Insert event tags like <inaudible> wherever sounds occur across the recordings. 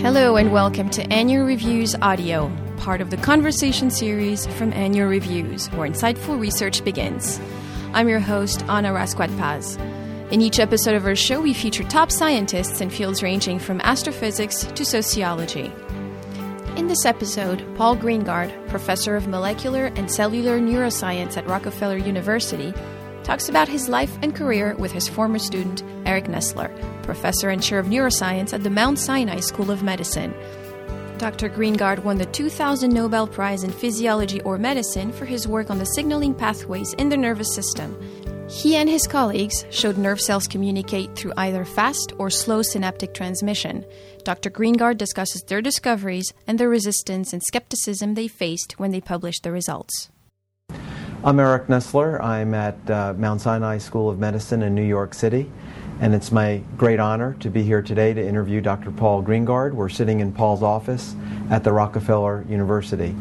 Hello and welcome to Annual Reviews Audio, part of the conversation series from Annual Reviews, where insightful research begins. I'm your host, Anna Rasquat Paz. In each episode of our show, we feature top scientists in fields ranging from astrophysics to sociology. In this episode, Paul Greengard, professor of molecular and cellular neuroscience at Rockefeller University, talks about his life and career with his former student, Eric Nestler, professor and chair of neuroscience at the Mount Sinai School of Medicine. Dr. Greengard won the 2000 Nobel Prize in Physiology or Medicine for his work on the signaling pathways in the nervous system. He and his colleagues showed nerve cells communicate through either fast or slow synaptic transmission. Dr. Greengard discusses their discoveries and the resistance and skepticism they faced when they published the results. I'm Eric Nestler. I'm at uh, Mount Sinai School of Medicine in New York City, and it's my great honor to be here today to interview Dr. Paul Greengard. We're sitting in Paul's office at the Rockefeller University.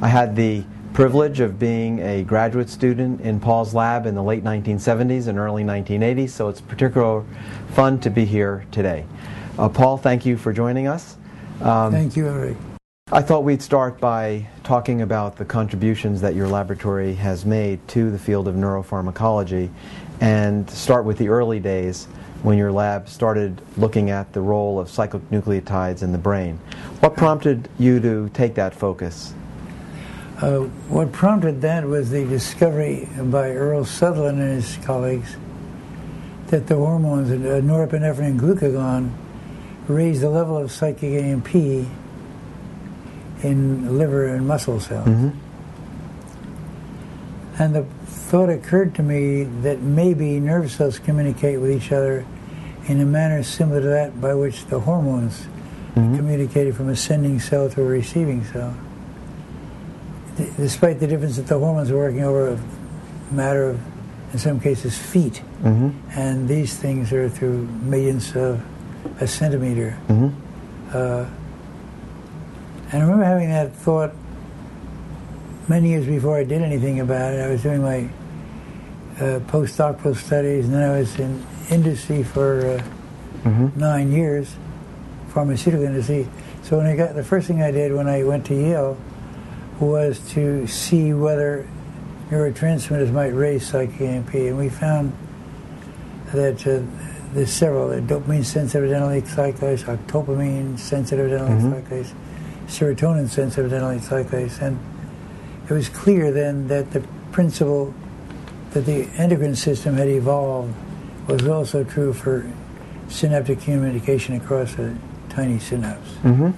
I had the privilege of being a graduate student in Paul's lab in the late 1970s and early 1980s, so it's particular fun to be here today. Uh, Paul, thank you for joining us. Um, thank you, Eric. I thought we'd start by talking about the contributions that your laboratory has made to the field of neuropharmacology and start with the early days when your lab started looking at the role of cyclic nucleotides in the brain. What prompted you to take that focus? Uh, what prompted that was the discovery by Earl Sutherland and his colleagues that the hormones, uh, norepinephrine and glucagon, raise the level of cyclic AMP in liver and muscle cells. Mm-hmm. And the thought occurred to me that maybe nerve cells communicate with each other in a manner similar to that by which the hormones mm-hmm. communicated from a sending cell to a receiving cell. D- despite the difference that the hormones are working over a matter of, in some cases, feet, mm-hmm. and these things are through millions of a centimeter. Mm-hmm. Uh, and I remember having that thought many years before I did anything about it. I was doing my postdoctoral studies, and then I was in industry for uh, mm-hmm. nine years, pharmaceutical industry. So when I got the first thing I did when I went to Yale was to see whether neurotransmitters might raise cyclic AMP, and we found that uh, there's several: dopamine sensitive adenylyl cyclase, octopamine sensitive adenylyl mm-hmm. cyclase serotonin sensitive adenylyl cyclase. And it was clear then that the principle that the endocrine system had evolved was also true for synaptic communication across a tiny synapse. Mm-hmm.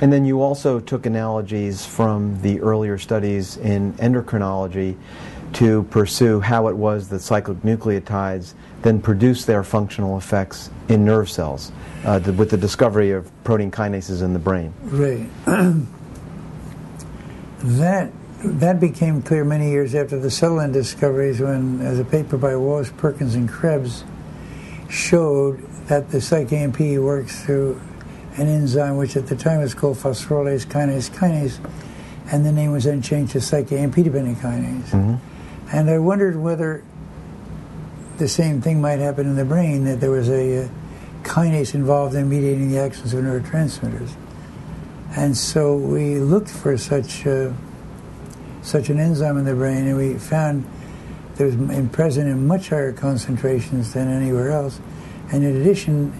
And then you also took analogies from the earlier studies in endocrinology to pursue how it was that cyclic nucleotides then produce their functional effects in nerve cells uh, the, with the discovery of protein kinases in the brain. Right. <clears throat> that that became clear many years after the Sutherland discoveries when, as a paper by Walsh, Perkins, and Krebs showed that the cyc-AMP works through an enzyme which at the time was called phosphorylase kinase kinase, and the name was then changed to cyc-AMP dependent kinase. Mm-hmm. And I wondered whether the same thing might happen in the brain, that there was a, a kinase involved in mediating the actions of neurotransmitters. And so we looked for such uh, such an enzyme in the brain, and we found it was present in much higher concentrations than anywhere else. And in addition,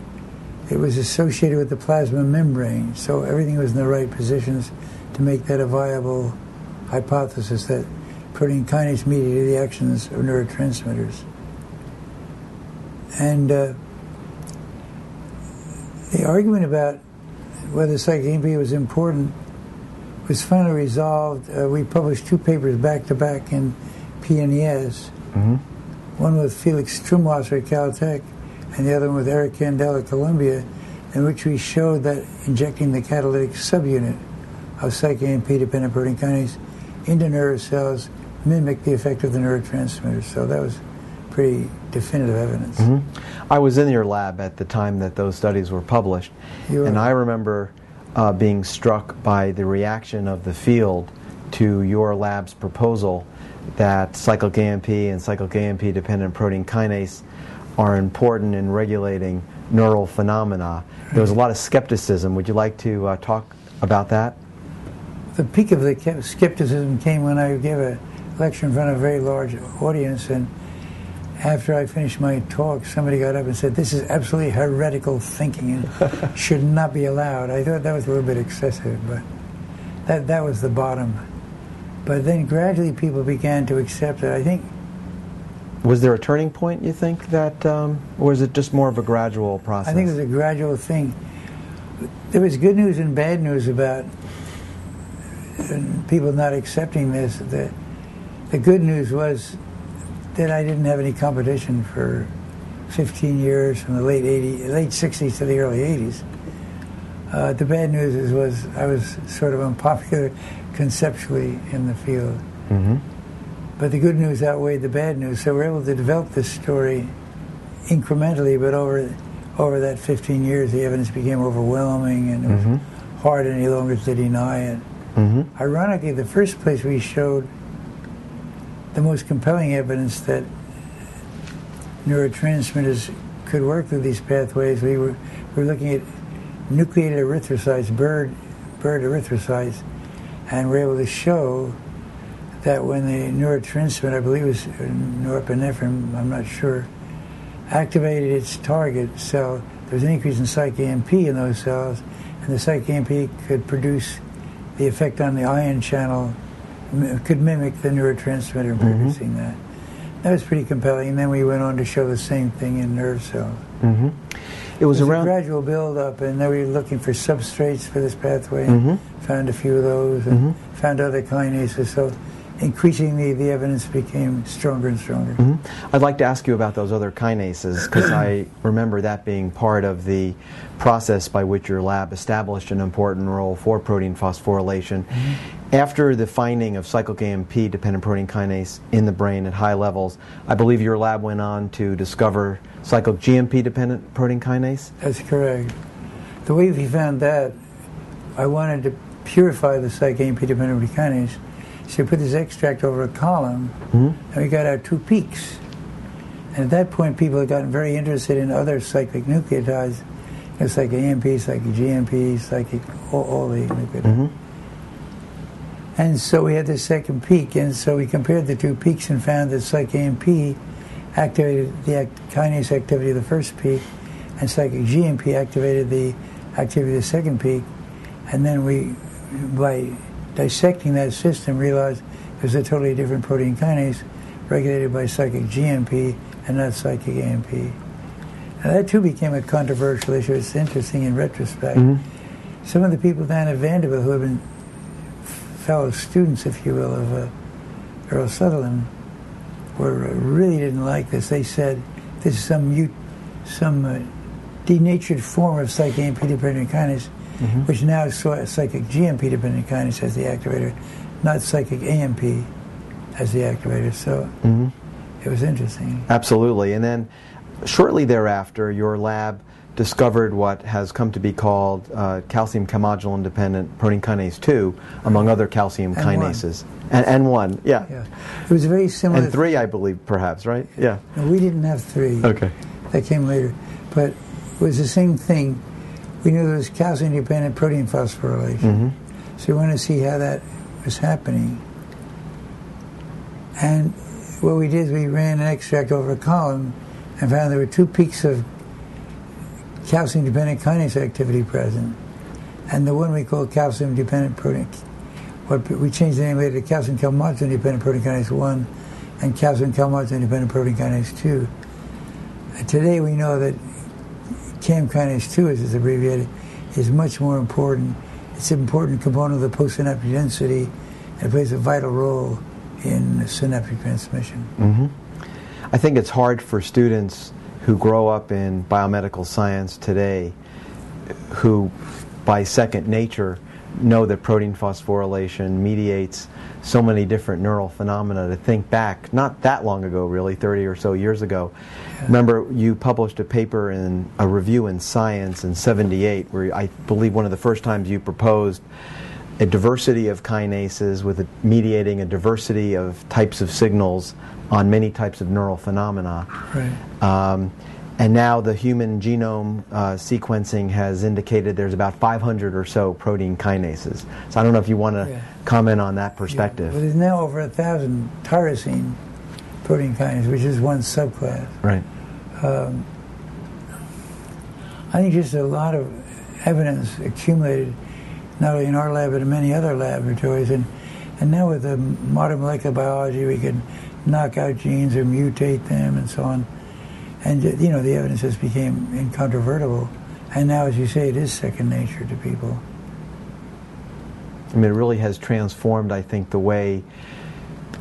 it was associated with the plasma membrane, so everything was in the right positions to make that a viable hypothesis that protein kinase mediated the actions of neurotransmitters. And uh, the argument about whether cyclic AMP was important was finally resolved. Uh, we published two papers back to back in PNAS, mm-hmm. one with Felix Strumwasser at Caltech, and the other one with Eric Kandel at Columbia, in which we showed that injecting the catalytic subunit of cyclic AMP dependent protein kinase into nerve cells mimicked the effect of the neurotransmitters. So that was pretty definitive evidence. Mm-hmm. I was in your lab at the time that those studies were published, and I remember uh, being struck by the reaction of the field to your lab's proposal that cyclic AMP and cyclic AMP dependent protein kinase are important in regulating neural phenomena. There was a lot of skepticism. Would you like to uh, talk about that? The peak of the skepticism came when I gave a lecture in front of a very large audience, and after I finished my talk, somebody got up and said, This is absolutely heretical thinking and <laughs> should not be allowed. I thought that was a little bit excessive, but that, that was the bottom. But then gradually people began to accept it. I think. Was there a turning point, you think, that, um, or was it just more of a gradual process? I think it was a gradual thing. There was good news and bad news about uh, people not accepting this. The, the good news was that I didn't have any competition for 15 years from the late 80s, late 60s to the early 80s. Uh, the bad news is was I was sort of unpopular conceptually in the field. Mm-hmm. But the good news outweighed the bad news, so we're able to develop this story incrementally, but over over that 15 years, the evidence became overwhelming, and it was mm-hmm. hard any longer to deny it. Mm-hmm. Ironically, the first place we showed the most compelling evidence that neurotransmitters could work through these pathways, we were, we were looking at nucleated erythrocytes, bird, bird erythrocytes, and we're able to show that when the neurotransmitter, I believe it was norepinephrine, I'm not sure, activated its target cell, there was an increase in cyc-AMP in those cells, and the cyc-AMP could produce the effect on the ion channel could mimic the neurotransmitter mm-hmm. producing that. That was pretty compelling. And then we went on to show the same thing in nerve cells. Mm-hmm. It was, it was around a gradual build up, and then we were looking for substrates for this pathway. Mm-hmm. Found a few of those, and mm-hmm. found other kinases. So increasingly the evidence became stronger and stronger. Mm-hmm. I'd like to ask you about those other kinases because I remember that being part of the process by which your lab established an important role for protein phosphorylation. Mm-hmm. After the finding of cyclic AMP dependent protein kinase in the brain at high levels, I believe your lab went on to discover cyclic GMP dependent protein kinase? That's correct. The way we found that, I wanted to purify the cyclic AMP dependent protein kinase so we put this extract over a column, mm-hmm. and we got our two peaks. And at that point, people had gotten very interested in other cyclic nucleotides, know, cyclic AMP, cyclic GMP, cyclic, all, all the nucleotides. Mm-hmm. And so we had the second peak, and so we compared the two peaks and found that cyclic AMP activated the act- kinase activity of the first peak, and cyclic GMP activated the activity of the second peak. And then we, by dissecting that system, realized there's a totally different protein kinase regulated by cyclic GMP and not cyclic AMP. And that too became a controversial issue. It's interesting in retrospect. Mm-hmm. Some of the people down at Vanderbilt who have been fellow students, if you will, of uh, Earl Sutherland, were uh, really didn't like this. They said this is some some uh, denatured form of cyclic AMP dependent kinase mm-hmm. which now is cyclic GMP dependent kinase as the activator, not cyclic AMP as the activator. So mm-hmm. it was interesting. Absolutely. And then shortly thereafter, your lab discovered what has come to be called uh, calcium calmodulin dependent protein kinase 2, among other calcium and kinases. One. And, and one, yeah. yeah. It was very similar. And three, I believe, perhaps, right? Yeah. No, we didn't have three. Okay. That came later. But it was the same thing we knew there was calcium-dependent protein phosphorylation. Mm-hmm. So we wanted to see how that was happening. And what we did is we ran an extract over a column and found there were two peaks of calcium-dependent kinase activity present. And the one we call calcium-dependent protein, what we changed the name later to calcium calmodulin-dependent protein kinase 1 and calcium calmodulin-dependent protein kinase 2. And today we know that CAM kinase 2, as it's abbreviated, is much more important. It's an important component of the postsynaptic density and plays a vital role in synaptic transmission. Mm-hmm. I think it's hard for students who grow up in biomedical science today, who by second nature know that protein phosphorylation mediates so many different neural phenomena to think back, not that long ago, really, 30 or so years ago. Remember, you published a paper in a review in Science in 78, where I believe one of the first times you proposed a diversity of kinases with a, mediating a diversity of types of signals on many types of neural phenomena. Right. Um, and now the human genome uh, sequencing has indicated there's about 500 or so protein kinases. So I don't know if you want to Yeah. comment on that perspective. Well, there's now over a thousand tyrosine protein kinases, which is one subclass. Right. I think just a lot of evidence accumulated, not only in our lab but in many other laboratories, and and now with the modern molecular biology, we can knock out genes or mutate them and so on, and you know the evidence has become incontrovertible, and now, as you say, it is second nature to people. I mean, it really has transformed, I think, the way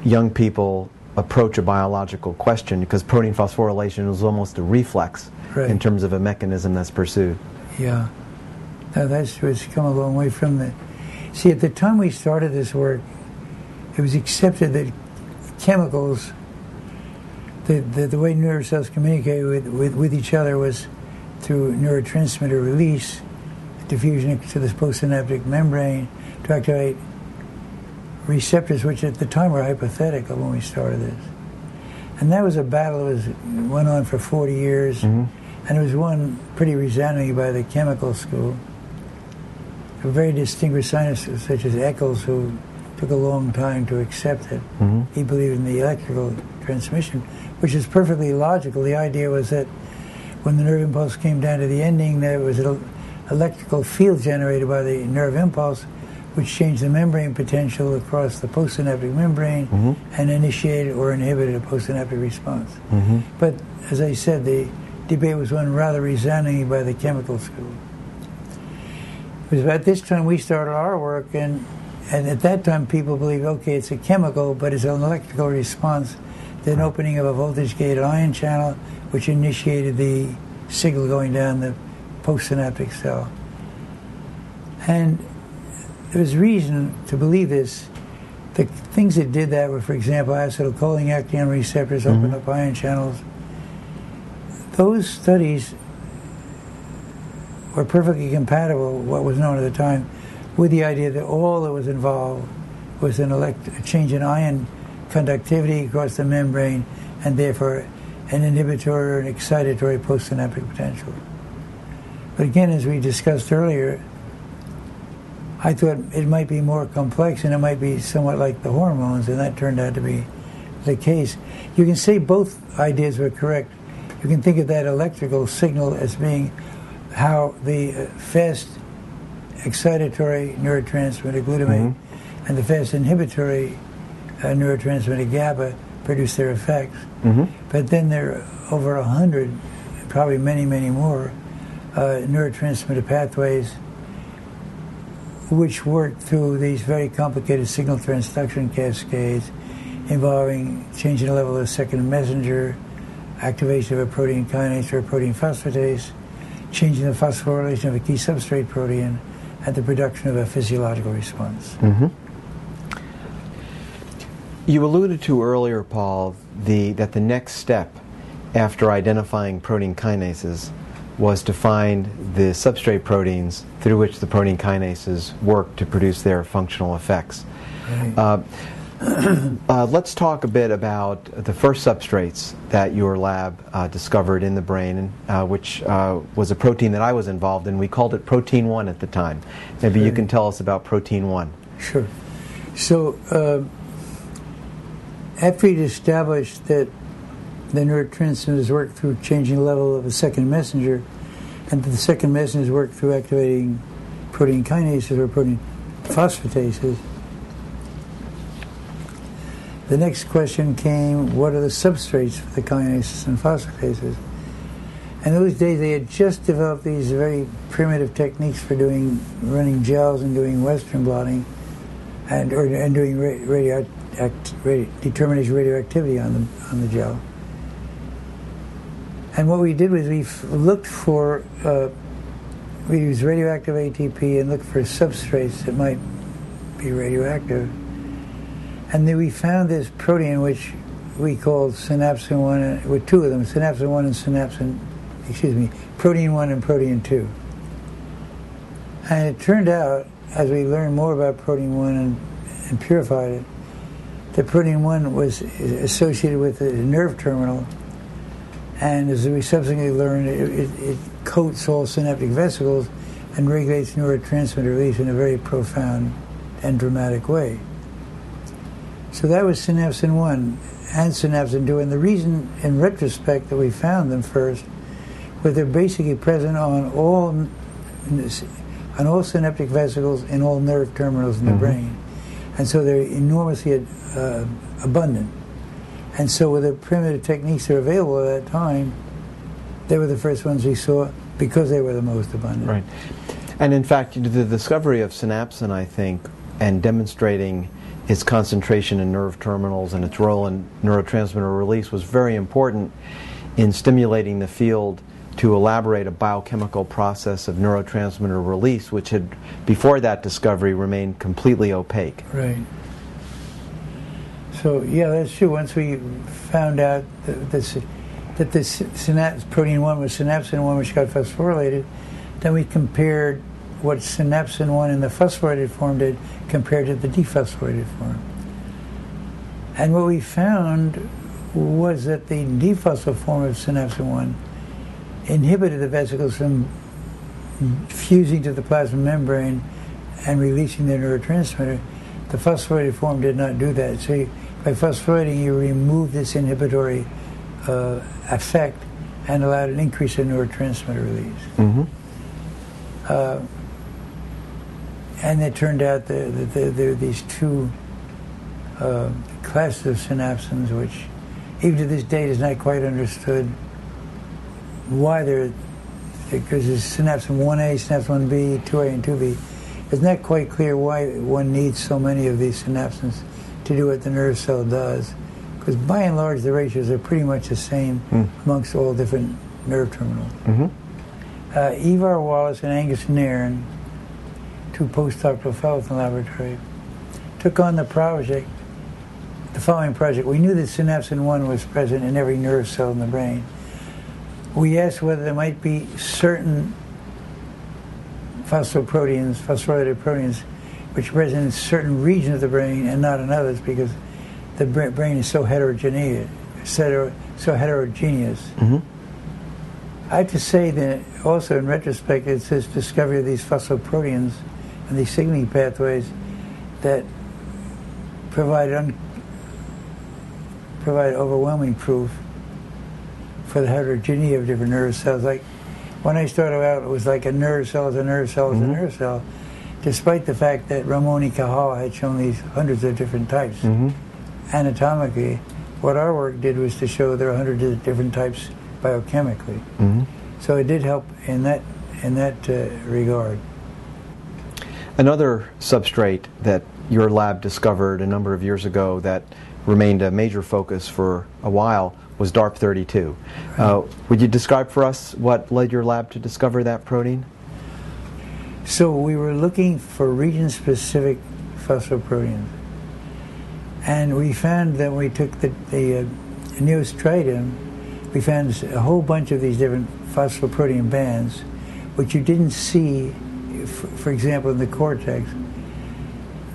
young people approach a biological question because protein phosphorylation is almost a reflex Right. in terms of a mechanism that's pursued. Yeah. Now that's it's come a long way from the. See, at the time we started this work, it was accepted that chemicals, the the, the way nerve cells communicate with, with, with each other was through neurotransmitter release, diffusion to the postsynaptic membrane to activate receptors, which at the time were hypothetical when we started this. And that was a battle that was, went on for 40 years, mm-hmm. and it was won pretty resoundingly by the chemical school. A very distinguished scientists such as Eccles, who took a long time to accept it. Mm-hmm. He believed in the electrical transmission, which is perfectly logical. The idea was that when the nerve impulse came down to the ending, there was an electrical field generated by the nerve impulse, which changed the membrane potential across the postsynaptic membrane mm-hmm. and initiated or inhibited a postsynaptic response. Mm-hmm. But as I said, the debate was won rather resoundingly by the chemical school. It was about this time we started our work, and, and at that time people believed, okay, it's a chemical, but it's an electrical response to an opening of a voltage gated ion channel, which initiated the signal going down the postsynaptic cell. And there was reason to believe this. The things that did that were, for example, acetylcholine actinium receptors opened mm-hmm. up ion channels. Those studies were perfectly compatible, with what was known at the time, with the idea that all that was involved was an elect- a change in ion conductivity across the membrane and therefore an inhibitory or an excitatory postsynaptic potential. But again, as we discussed earlier, I thought it might be more complex and it might be somewhat like the hormones, and that turned out to be the case. You can say both ideas were correct. You can think of that electrical signal as being how the uh, fast excitatory neurotransmitter glutamate and the fast inhibitory uh, neurotransmitter GABA produce their effects. But then there are over a hundred, probably many, many more, uh, neurotransmitter pathways which work through these very complicated signal transduction cascades involving changing the level of second messenger, activation of a protein kinase or a protein phosphatase, changing the phosphorylation of a key substrate protein, and the production of a physiological response. You alluded to earlier, Paul, the, that the next step after identifying protein kinases was to find the substrate proteins through which the protein kinases work to produce their functional effects. Right. Uh, <clears throat> uh, let's talk a bit about the first substrates that your lab uh, discovered in the brain, uh, which uh, was a protein that I was involved in. We called it protein 1 at the time. Maybe you can tell us about protein 1. Sure. So, uh, after we'd established that the neurotransmitters work through changing the level of a second messenger, and that the second messengers work through activating protein kinases or protein phosphatases, the next question came what are the substrates for the kinases and phosphatases? In those days, they had just developed these very primitive techniques for doing running gels and doing Western blotting, and or and doing ra- radio, act, radio determination radioactivity on the on the gel. And what we did was we looked for uh, we used radioactive ATP and looked for substrates that might be radioactive. And then we found this protein which we called synapsin one, and- with two of them, synapsin one and synapsin, excuse me, protein one and protein two. And it turned out, as we learned more about protein one and, and purified it, that protein one was associated with the nerve terminal, And as we subsequently learned, it, it, it coats all synaptic vesicles and regulates neurotransmitter release in a very profound and dramatic way. So that was synapsin 1 and synapsin 2. And the reason, in retrospect, that we found them first was they're basically present on all, on all synaptic vesicles in all nerve terminals in the mm-hmm. brain. And so they're enormously uh, abundant. And so with the primitive techniques that are available at that time, they were the first ones we saw because they were the most abundant. Right. And in fact, the discovery of synapsin, I think, and demonstrating its concentration in nerve terminals and its role in neurotransmitter release was very important in stimulating the field to elaborate a biochemical process of neurotransmitter release, which had, before that discovery, remained completely opaque. Right. So yeah, that's true. Once we found out that this that this synapse protein one was synapsin one, which got phosphorylated, then we compared what synapsin one in the phosphorylated form did compared to the dephosphorylated form. And what we found was that the dephosphorylated form of synapsin one inhibited the vesicles from fusing to the plasma membrane and releasing their neurotransmitter. The phosphorylated form did not do that. So you, by phosphorylating, you remove this inhibitory uh, effect and allowed an increase in neurotransmitter release. Mm-hmm. Uh, and it turned out that, there, are these two uh, classes of synapsins, which even to this date is not quite understood why they're, because there's synapsin 1A, synapsin 1B, 2A, and 2B. It's not quite clear why one needs so many of these synapsins to do what the nerve cell does. Because by and large, the ratios are pretty much the same mm. amongst all different nerve terminals. Mm-hmm. Uh, Ivar Walaas and Angus Nairn, two postdoctoral fellows in the laboratory, took on the project, the following project. We knew that synapsin 1 was present in every nerve cell in the brain. We asked whether there might be certain phosphoproteins, phosphorylated proteins, which are present in certain regions of the brain and not in others because the brain is so heterogeneous. So heterogeneous. Mm-hmm. I have to say that also in retrospect, it's this discovery of these phosphoproteins and these signaling pathways that provide un- provide overwhelming proof for the heterogeneity of different nerve cells. Like when I started out, it was like a nerve cell is a nerve cell is mm-hmm. a nerve cell despite the fact that Ramon y Cajal had shown these hundreds of different types mm-hmm. anatomically, what our work did was to show there are hundreds of different types biochemically. Mm-hmm. So it did help in that in that uh, regard. Another substrate that your lab discovered a number of years ago that remained a major focus for a while was DARPP-32. Uh, would you describe for us what led your lab to discover that protein? So we were looking for region-specific phosphoproteins. And we found that when we took the, the uh, we found a whole bunch of these different phosphoprotein bands, which you didn't see, for, example, in the cortex.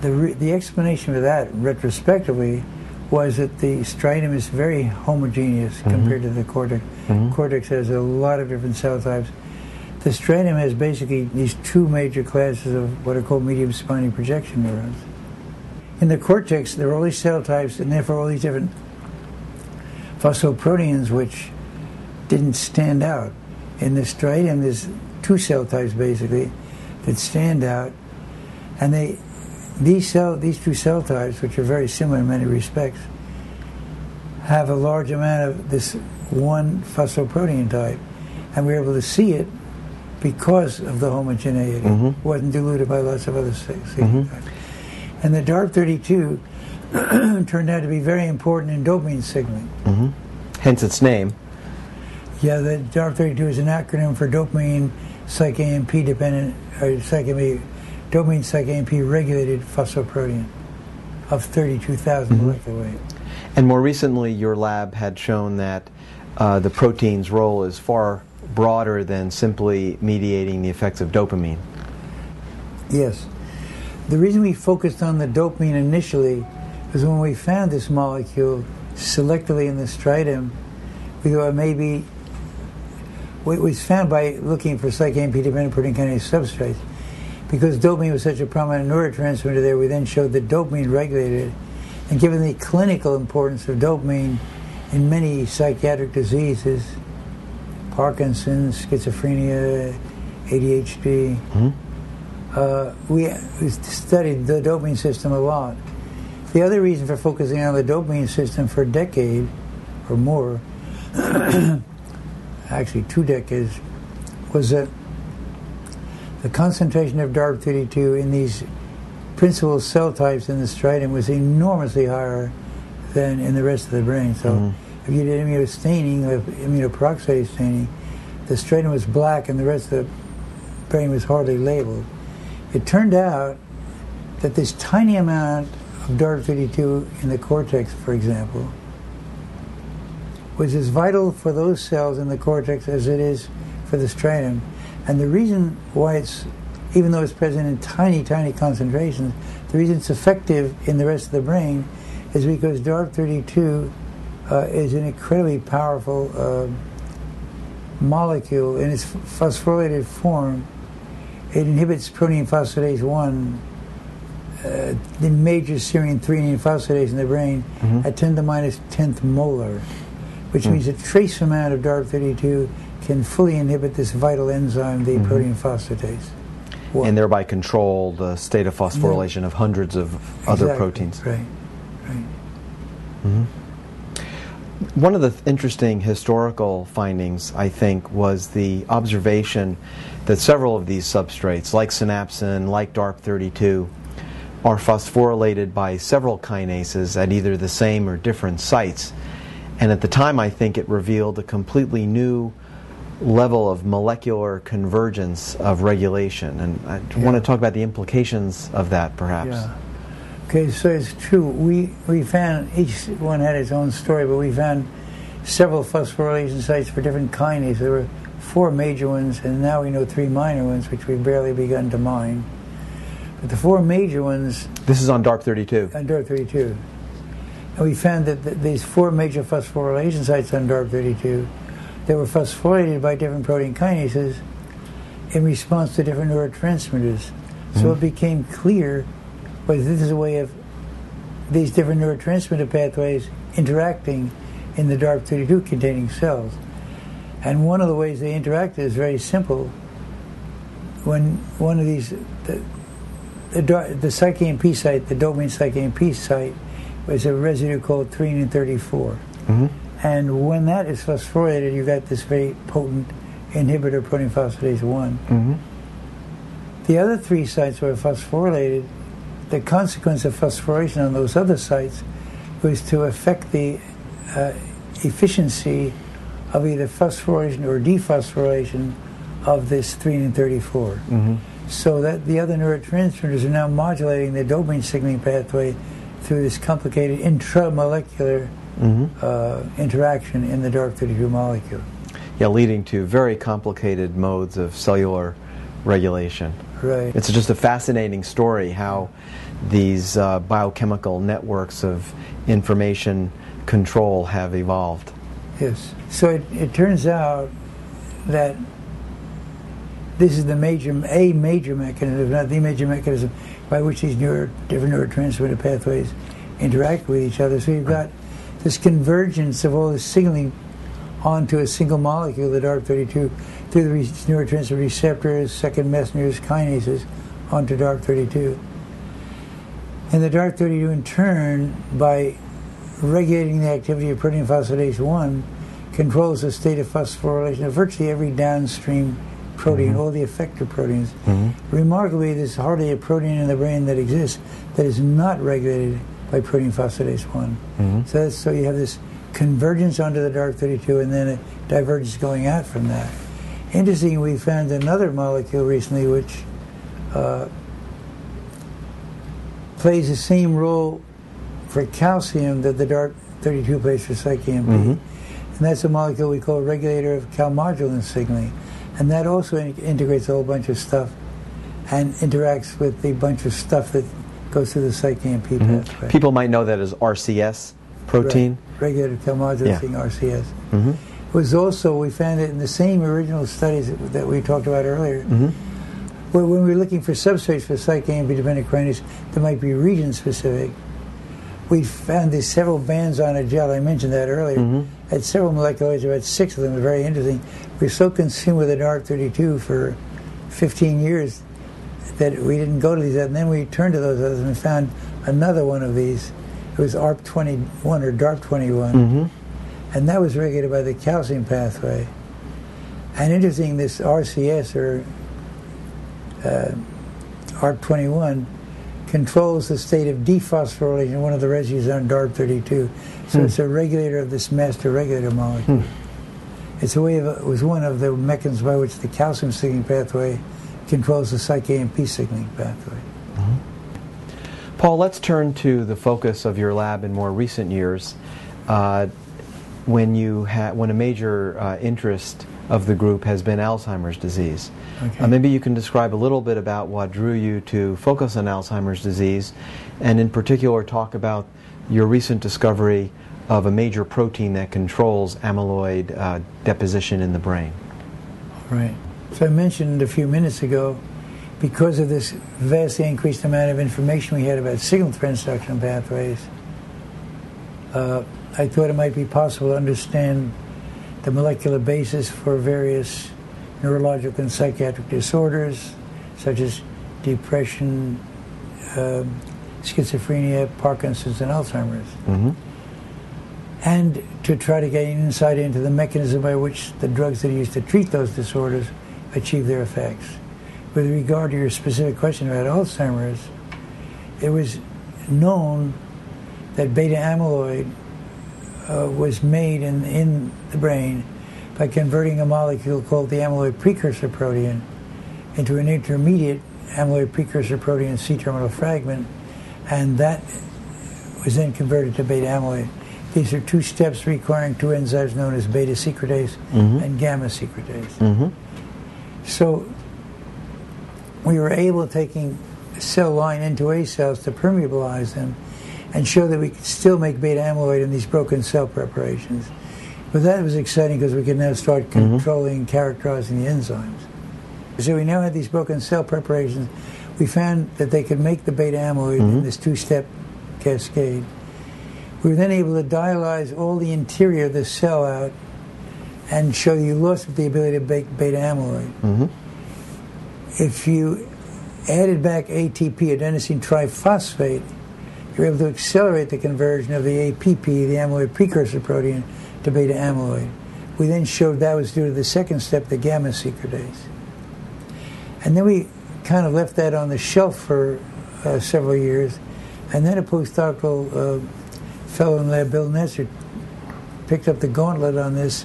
The, re, the explanation for that, retrospectively, was that the striatum is very homogeneous mm-hmm. compared to the cortex. Mm-hmm. Cortex has a lot of different cell types the striatum has basically these two major classes of what are called medium spiny projection neurons. In the cortex, there are all these cell types, and therefore all these different phosphoproteins which didn't stand out. In the striatum, there's two cell types basically that stand out, and they these cell these two cell types, which are very similar in many respects, have a large amount of this one phosphoprotein type, and we're able to see it because of the homogeneity. Mm-hmm. wasn't diluted by lots of other things. Mm-hmm. And the DARPP-32 <clears throat> turned out to be very important in dopamine signaling. Mm-hmm. Hence its name. Yeah, the DARPP-32 is an acronym for dopamine cyc AMP dependent, or cyc AMP, dopamine cyc AMP regulated phosphoprotein of 32,000 mm-hmm. molecular weight. And more recently, your lab had shown that uh, the protein's role is far broader than simply mediating the effects of dopamine. Yes. The reason we focused on the dopamine initially was when we found this molecule selectively in the striatum, we thought maybe it was found by looking for cyclic AMP-dependent protein kinase substrates. Because dopamine was such a prominent neurotransmitter there, we then showed that dopamine regulated it. And given the clinical importance of dopamine in many psychiatric diseases, Parkinson's, schizophrenia, ADHD, mm-hmm. uh, we, we studied the dopamine system a lot. The other reason for focusing on the dopamine system for a decade or more, <clears throat> actually two decades, was that the concentration of DARPP-32 in these principal cell types in the striatum was enormously higher than in the rest of the brain. So mm-hmm. if you did immunostaining, immunoperoxidase staining, the striatum was black and the rest of the brain was hardly labeled. It turned out that this tiny amount of DARPP-32 in the cortex, for example, was as vital for those cells in the cortex as it is for the striatum. And the reason why it's, even though it's present in tiny, tiny concentrations, the reason it's effective in the rest of the brain is because DARPP-32 uh, is an incredibly powerful uh, molecule in its phosphorylated form. It inhibits protein phosphatase 1, uh, the major serine threonine phosphatase in the brain, mm-hmm. at 10 to minus 10th molar, which mm. means a trace amount of DARPP-32 can fully inhibit this vital enzyme, the mm-hmm. protein phosphatase. And thereby control the state of phosphorylation yeah. of hundreds of other exactly. proteins. Right, right. Mm-hmm. One of the th- interesting historical findings, I think, was the observation that several of these substrates, like synapsin, like DARPP-32, are phosphorylated by several kinases at either the same or different sites. And at the time, I think it revealed a completely new level of molecular convergence of regulation. And I yeah. want to talk about the implications of that, perhaps. Yeah. Okay, so it's true. We, we found, each one had its own story, but we found several phosphorylation sites for different kinases. There were four major ones, and now we know three minor ones, which we've barely begun to mine. But the four major ones. This is on DARPP-32. On DARPP-32. And we found that th- these four major phosphorylation sites on DARPP-32 that were phosphorylated by different protein kinases in response to different neurotransmitters. Mm-hmm. So it became clear whether this is a way of these different neurotransmitter pathways interacting in the DARPP-32 containing cells. And one of the ways they interact is very simple. When one of these, the, the, the cycAMP site, the dopamine cycAMP site, was a residue called threonine 34. Mm-hmm. And when that is phosphorylated, you've got this very potent inhibitor, protein phosphatase one mm-hmm. The other three sites were phosphorylated. The consequence of phosphorylation on those other sites was to affect the uh, efficiency of either phosphorylation or dephosphorylation of this threonine 34. Mm-hmm. So that the other neurotransmitters are now modulating the dopamine signaling pathway through this complicated intramolecular mm-hmm. uh, interaction in the DARPP-32 molecule. Yeah, leading to very complicated modes of cellular regulation. Right. It's just a fascinating story how these uh, biochemical networks of information control have evolved. Yes. So it, it turns out that this is the major, a major mechanism, not the major mechanism, by which these neuro, different neurotransmitter pathways interact with each other. So you've got this convergence of all this signaling onto a single molecule, the DARPP-32, through the neurotransmitter receptors, second messengers, kinases, onto DARPP-32. And the DARPP-32, in turn, by regulating the activity of protein phosphatase 1, controls the state of phosphorylation of virtually every downstream protein, mm-hmm. all the effector proteins. Mm-hmm. Remarkably, there's hardly a protein in the brain that exists that is not regulated by protein phosphatase one. Mm-hmm. So, so you have this convergence onto the DARPP-32 and then a divergence going out from that. Interesting, we found another molecule recently which uh, plays the same role for calcium that the DARPP-32 plays for cycAMP. Mm-hmm. And that's a molecule we call regulator of calmodulin signaling. And that also integrates a whole bunch of stuff and interacts with a bunch of stuff that goes through the cycAMP mm-hmm. People might know that as RCS protein. Right. Regulated calmodulating yeah. RCS. Mm-hmm. was also we found it in the same original studies that, that we talked about earlier. Mm-hmm. Where when we were looking for substrates for cyc-AMP dependent kinase that might be region specific, we found these several bands on a gel. I mentioned that earlier. Mm-hmm. Had several molecular about six of them. Was very interesting. We were so consumed with the DARPP-32 for 15 years that we didn't go to these. And then we turned to those others and found another one of these. It was ARPP-21 or DARP21. Mm-hmm. And that was regulated by the calcium pathway. And interesting, this RCS or uh, ARPP-21 controls the state of dephosphorylation, one of the residues on DARPP-32. So Hmm. it's a regulator of this master regulator molecule. It's a way of, it was one of the mechanisms by which the calcium signaling pathway controls the cyc-AMP signaling pathway. Paul, let's turn to the focus of your lab in more recent years. Uh, when you ha- when a major uh, interest of the group has been Alzheimer's disease. Okay. Uh, maybe you can describe a little bit about what drew you to focus on Alzheimer's disease, and in particular talk about your recent discovery of a major protein that controls amyloid uh, deposition in the brain. Right. So I mentioned a few minutes ago, because of this vastly increased amount of information we had about signal transduction pathways, uh, I thought it might be possible to understand the molecular basis for various neurological and psychiatric disorders, such as depression, um, schizophrenia, Parkinson's, and Alzheimer's Mm-hmm. and to try to gain insight into the mechanism by which the drugs that are used to treat those disorders achieve their effects. With regard to your specific question about Alzheimer's, it was known that beta amyloid uh, was made in, in the brain by converting a molecule called the amyloid precursor protein into an intermediate amyloid precursor protein C-terminal fragment, and that was then converted to beta amyloid. These are two steps requiring two enzymes known as beta secretase and gamma secretase. Mm-hmm. So we were able, taking cell line N2A cells, to permeabilize them and show that we could still make beta amyloid in these broken cell preparations. But that was exciting because we could now start controlling and characterizing the enzymes. So we now had these broken cell preparations. We found that they could make the beta amyloid in this two-step cascade. We were then able to dialyze all the interior of the cell out and show you lost the ability to make beta amyloid. Mm-hmm. If you added back ATP, adenosine triphosphate, you're able to accelerate the conversion of the APP, the amyloid precursor protein, to beta amyloid. We then showed that was due to the second step, the gamma secretase. And then we kind of left that on the shelf for uh, several years. And then a postdoctoral uh, fellow in lab, Bill Netzer, picked up the gauntlet on this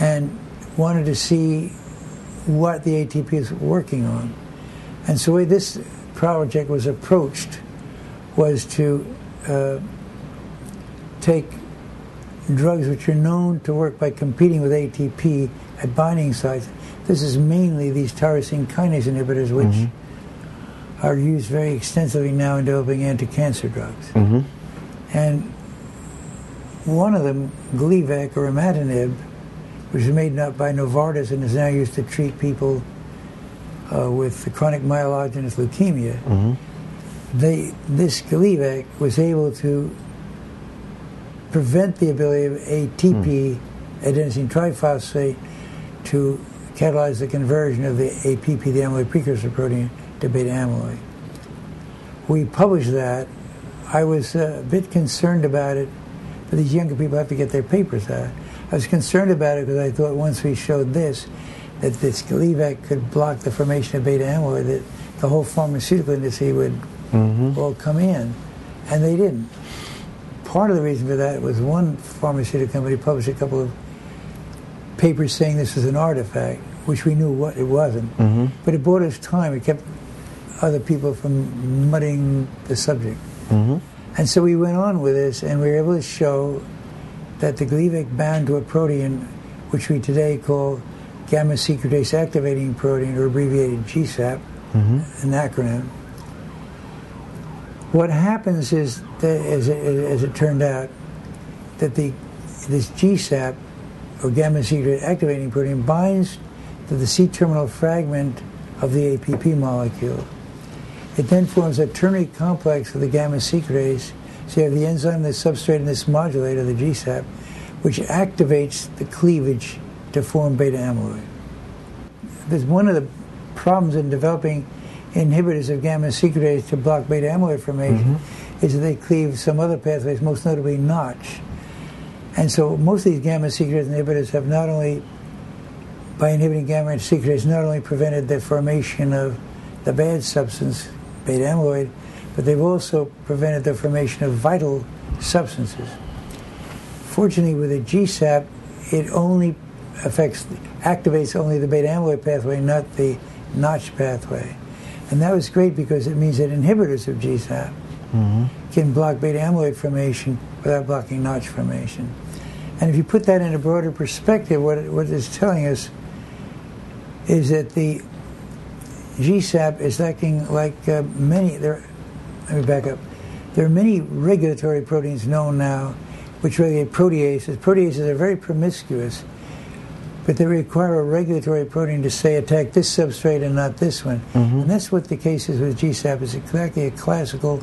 and wanted to see what the ATP is working on. And so the way this project was approached was to uh, take drugs which are known to work by competing with ATP at binding sites. This is mainly these tyrosine kinase inhibitors, which are used very extensively now in developing anti-cancer drugs. Mm-hmm. And one of them, Gleevec or imatinib, which was made up by Novartis and is now used to treat people uh, with chronic myelogenous leukemia. Mm-hmm. They, this Gleevec was able to prevent the ability of ATP, adenosine triphosphate, to catalyze the conversion of the APP, the amyloid precursor protein, to beta amyloid. We published that. I was uh, a bit concerned about it, but these younger people have to get their papers out. I was concerned about it because I thought once we showed this, that this Gleevec could block the formation of beta amyloid, that the whole pharmaceutical industry would Mm-hmm. all come in, and they didn't. Part of the reason for that was one pharmaceutical company published a couple of papers saying this was an artifact, which we knew what it wasn't. Mm-hmm. But it bought us time. It kept other people from muddying the subject. Mm-hmm. And so we went on with this, and we were able to show that the Gleevec bound to a protein which we today call gamma secretase activating protein, or abbreviated GSAP, mm-hmm. an acronym. What happens is, that, as, it, as it turned out, that the this GSAP or gamma secretase activating protein, binds to the C-terminal fragment of the APP molecule. It then forms a ternary complex with the gamma secretase. So you have the enzyme, the substrate, and this modulator, the GSAP, which activates the cleavage to form beta amyloid. There's one of the problems in developing inhibitors of gamma secretase to block beta amyloid formation mm-hmm. is that they cleave some other pathways, most notably Notch. And so most of these gamma secretase inhibitors have not only, by inhibiting gamma secretase, not only prevented the formation of the bad substance, beta amyloid, but they've also prevented the formation of vital substances. Fortunately, with a GSAP, it only affects, activates only the beta amyloid pathway, not the Notch pathway. And that was great because it means that inhibitors of GSAP mm-hmm. can block beta amyloid formation without blocking Notch formation. And if you put that in a broader perspective, what, it, what it's telling us is that the GSAP is acting like uh, many, there, let me back up. There are many regulatory proteins known now which regulate proteases. Proteases are very promiscuous, but they require a regulatory protein to say attack this substrate and not this one. Mm-hmm. And that's what the case is with GSAP. It's exactly a classical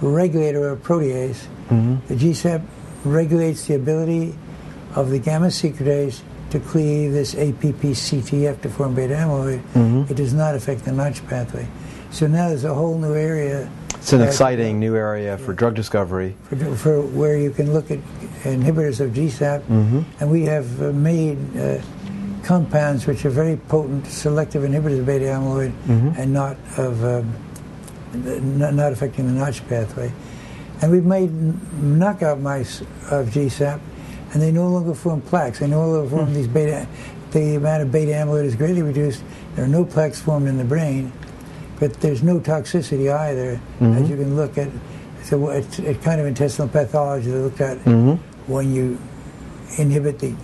regulator of protease. Mm-hmm. The GSAP regulates the ability of the gamma secretase to cleave this APP-CTF to form beta amyloid. Mm-hmm. It does not affect the Notch pathway. So now there's a whole new area. It's an exciting new area for drug discovery. For, for, where you can look at inhibitors of GSAP, mm-hmm. and we have uh, made uh, compounds which are very potent selective inhibitors of beta amyloid mm-hmm. and not of um, not, affecting the Notch pathway. And we've made knockout mice of GSAP and they no longer form plaques. They no longer form mm. these beta. The amount of beta amyloid is greatly reduced. There are no plaques formed in the brain, but there's no toxicity either, mm-hmm. as you can look at. So it's, it's kind of intestinal pathology they looked at mm-hmm. when you inhibit the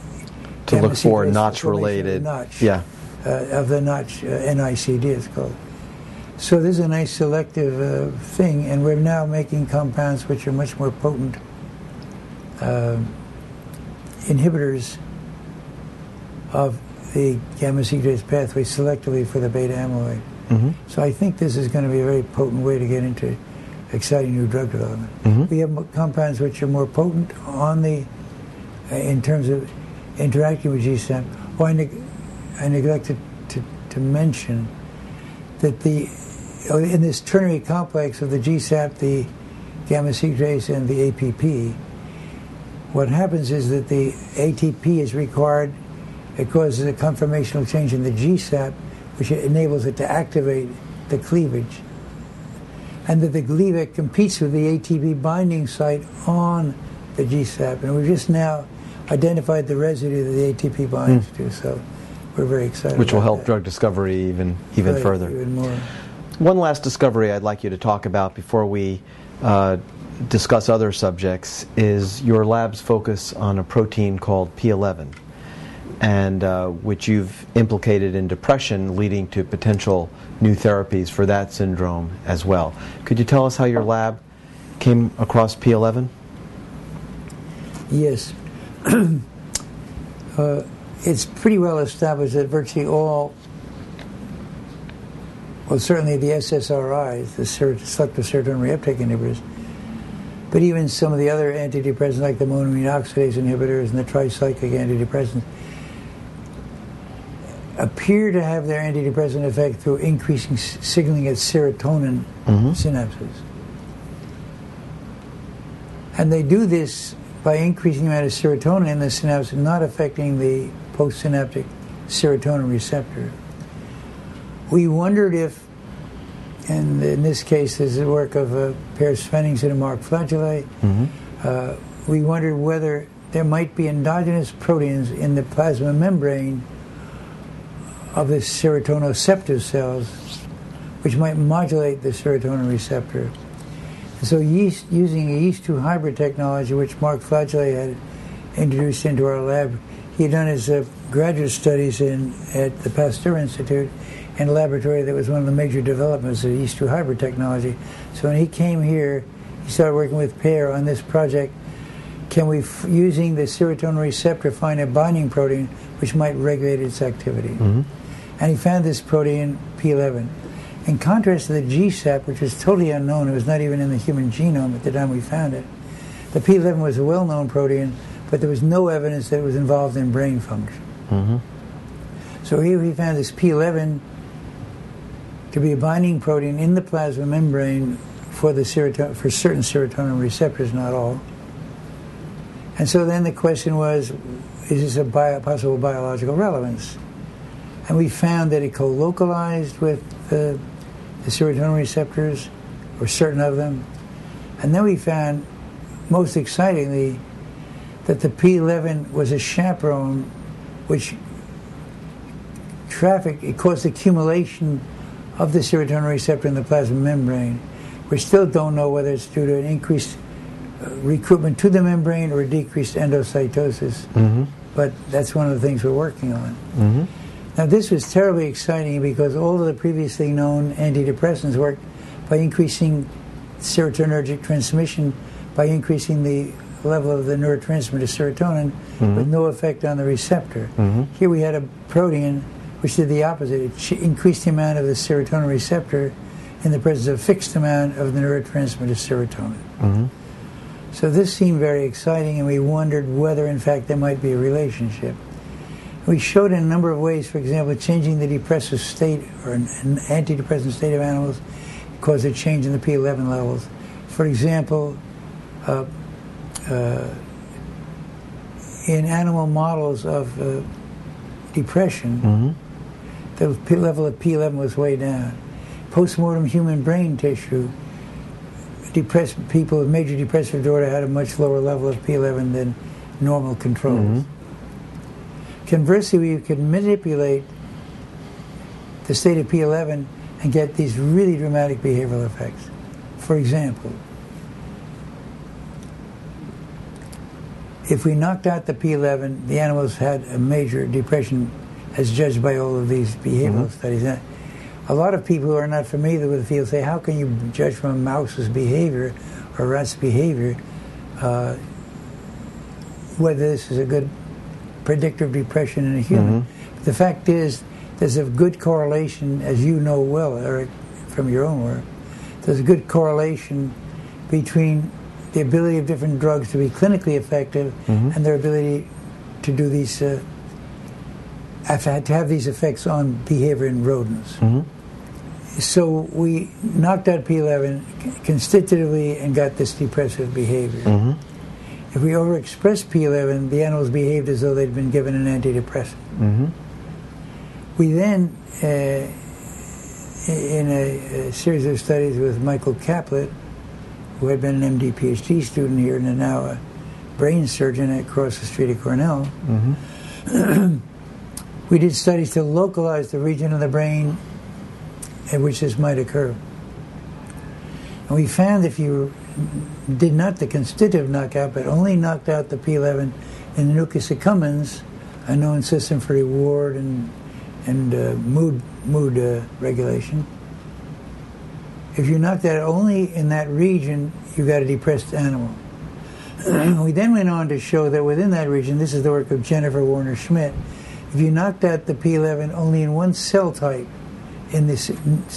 to look for notch related notch, yeah uh, of the notch uh, NICD it's called. So this is a nice selective uh, thing, and we're now making compounds which are much more potent. Um, inhibitors of the gamma secretase pathway selectively for the beta amyloid. Mm-hmm. So I think this is going to be a very potent way to get into exciting new drug development. Mm-hmm. We have compounds which are more potent on the uh, in terms of interacting with GSAP. Oh, I, neg- I neglected to, to mention that the oh, in this ternary complex of the GSAP, the gamma secretase, and the APP, what happens is that the ATP is required. It causes a conformational change in the GSAP, which enables it to activate the cleavage. And that the cleavage competes with the ATP binding site on the GSAP. And we've just now identified the residue that the ATP binds mm. to. So we're very excited. Which will help that. drug discovery even even right, further. Even more. One last discovery I'd like you to talk about before we uh, discuss other subjects is your lab's focus on a protein called P11, and uh, which you've implicated in depression, leading to potential new therapies for that syndrome as well. Could you tell us how your lab came across P11? Yes. Uh, it's pretty well established that virtually all, well, certainly the SSRIs, the selective serotonin reuptake inhibitors, but even some of the other antidepressants, like the monoamine oxidase inhibitors and the tricyclic antidepressants, appear to have their antidepressant effect through increasing signaling at serotonin mm-hmm. synapses. And they do this by increasing the amount of serotonin in the synapse and not affecting the postsynaptic serotonin receptor. We wondered if and in this case, this is the work of uh, Per Svenningsson and Mark Flageolet. Mm-hmm. Uh, we wondered whether there might be endogenous proteins in the plasma membrane of the serotonoceptive cells, which might modulate the serotonin receptor. So, yeast, using a yeast 2 hybrid technology, which Mark Flageolet had introduced into our lab, he had done his uh, graduate studies in at the Pasteur Institute in a laboratory that was one of the major developments of yeast 2 hybrid technology. So when he came here, he started working with Pear on this project can we, f- using the serotonin receptor, find a binding protein which might regulate its activity? Mm-hmm. And he found this protein, P11. In contrast to the GSAP, which was totally unknown, it was not even in the human genome at the time we found it, the P11 was a well known protein, but there was no evidence that it was involved in brain function. Mm-hmm. So here we found this P11 to be a binding protein in the plasma membrane for the serotonin, for certain serotonin receptors, not all. And so then the question was, is this a bio, possible biological relevance? And we found that it co-localized with the, the serotonin receptors, or certain of them. And then we found, most excitingly, that the P11 was a chaperone which traffic, it caused accumulation of the serotonin receptor in the plasma membrane. We still don't know whether it's due to an increased uh, recruitment to the membrane or a decreased endocytosis, Mm-hmm. but that's one of the things we're working on. Mm-hmm. Now, this was terribly exciting because all of the previously known antidepressants worked by increasing serotonergic transmission, by increasing the level of the neurotransmitter serotonin, with mm-hmm. no effect on the receptor. Mm-hmm. Here we had a protein which did the opposite. It increased the amount of the serotonin receptor in the presence of a fixed amount of the neurotransmitter serotonin. Mm-hmm. So this seemed very exciting, and we wondered whether, in fact, there might be a relationship. We showed in a number of ways, for example, changing the depressive state or an, an antidepressant state of animals caused a change in the P11 levels. For example, uh, uh, in animal models of uh, depression, the P level of P11 was way down. Postmortem human brain tissue, depressed people with major depressive disorder had a much lower level of P11 than normal controls. Conversely, we could manipulate the state of P11 and get these really dramatic behavioral effects. For example, if we knocked out the P11, the animals had a major depression as judged by all of these behavioral studies. Now, a lot of people who are not familiar with the field say, how can you judge from a mouse's behavior or a rat's behavior uh, whether this is a good predictor of depression in a human? Mm-hmm. The fact is, there's a good correlation, as you know well, Eric, from your own work, there's a good correlation between the ability of different drugs to be clinically effective mm-hmm. and their ability to do these, uh, to to have these effects on behavior in rodents. Mm-hmm. So we knocked out P11 constitutively and got this depressive behavior. If we overexpressed P11, the animals behaved as though they'd been given an antidepressant. We then, uh, in a, a series of studies with Michael Caplet, who had been an MD PhD student here and is now a brain surgeon across the street at Cornell, <clears throat> we did studies to localize the region of the brain at which this might occur. And we found if you did not the constitutive knockout, but only knocked out the P11 in the nucleus accumbens, a known system for reward and and uh, mood mood uh, regulation. If you knocked that only in that region, you got a depressed animal. <clears throat> we then went on to show that within that region, this is the work of Jennifer Warner Schmidt. If you knocked out the P11 only in one cell type, in this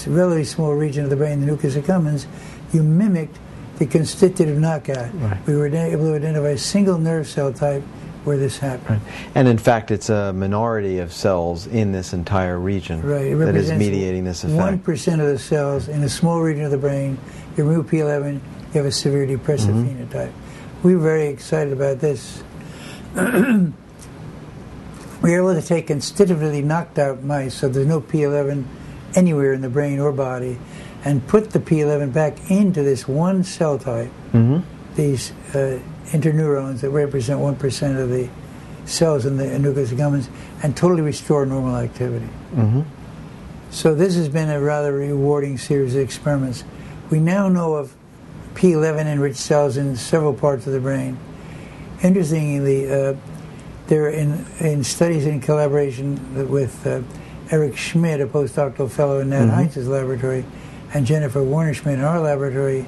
relatively small region of the brain, the nucleus accumbens, you mimicked the constitutive knockout. Right. We were able to identify a single nerve cell type where this happened. And in fact, it's a minority of cells in this entire region Right. That is mediating this One effect. percent of the cells in a small region of the brain. You remove P11, you have a severe depressive Mm-hmm. phenotype. We were very excited about this. we <clears throat> were able to take constitutively knocked out mice, so there's no P11 anywhere in the brain or body, and put the P11 back into this one cell type. Mm-hmm. These uh, interneurons that represent one percent of the cells in the nucleus accumbens, and totally restore normal activity. Mm-hmm. So this has been a rather rewarding series of experiments. We now know of P11 enriched cells in several parts of the brain. Interestingly, uh, they're in, in studies in collaboration with uh, Eric Schmidt, a postdoctoral fellow in Nat Heinz's laboratory, and Jennifer Warner Schmidt in our laboratory.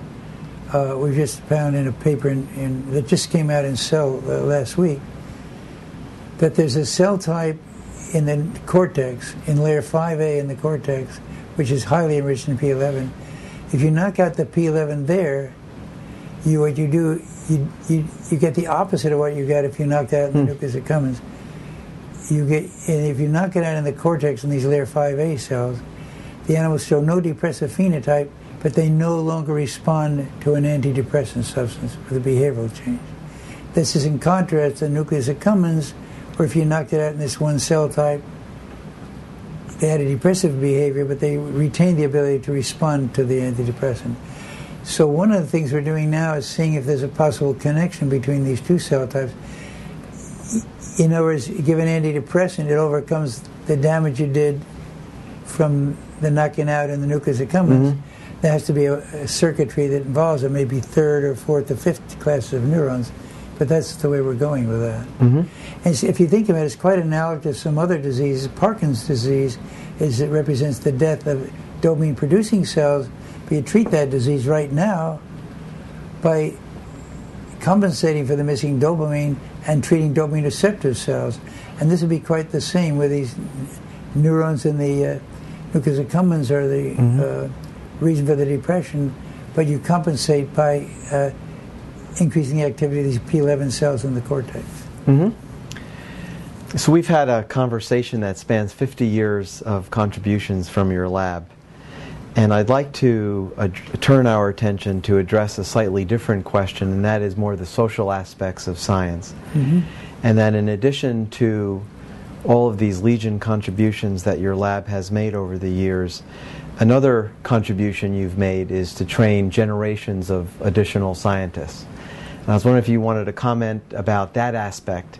uh, we just found in a paper in, in, that just came out in Cell uh, last week that there's a cell type in the cortex, in layer 5A in the cortex, which is highly enriched in P11. If you knock out the P11 there, you what you do, you, you, you get the opposite of what you get if you knocked out in the hmm. nucleus accumbens. You get, and if you knock it out in the cortex in these layer 5A cells, the animals show no depressive phenotype, but they no longer respond to an antidepressant substance with a behavioral change. This is in contrast to nucleus accumbens, where if you knocked it out in this one cell type, they had a depressive behavior, but they retained the ability to respond to the antidepressant. So one of the things we're doing now is seeing if there's a possible connection between these two cell types. In other words, give an antidepressant, it overcomes the damage you did from the knocking out in the nucleus accumbens. Mm-hmm. There has to be a, a circuitry that involves it, maybe third or fourth or fifth classes of neurons but that's the way we're going with that. Mm-hmm. And if you think of it, it's quite analogous to some other diseases. Parkinson's disease is it represents the death of dopamine producing cells, but you treat that disease right now by compensating for the missing dopamine and treating dopamine receptor cells. And this would be quite the same with these neurons in the uh, nucleus accumbens are the mm-hmm. uh, reason for the depression, but you compensate by uh, increasing the activity of these P11 cells in the cortex. Mm-hmm. So we've had a conversation that spans 50 years of contributions from your lab. And I'd like to ad- turn our attention to address a slightly different question, and that is more the social aspects of science. Mm-hmm. And that in addition to all of these Legion contributions that your lab has made over the years, another contribution you've made is to train generations of additional scientists. And I was wondering if you wanted to comment about that aspect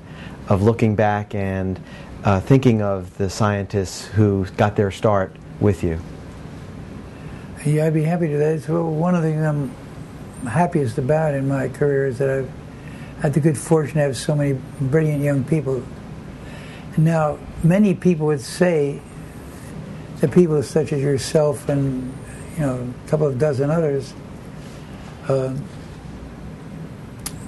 of looking back and uh, thinking of the scientists who got their start with you. Yeah, I'd be happy to. That's one of the things I'm happiest about in my career is that I've had the good fortune to have so many brilliant young people. Now, many people would say that people such as yourself and you know a couple of dozen others uh,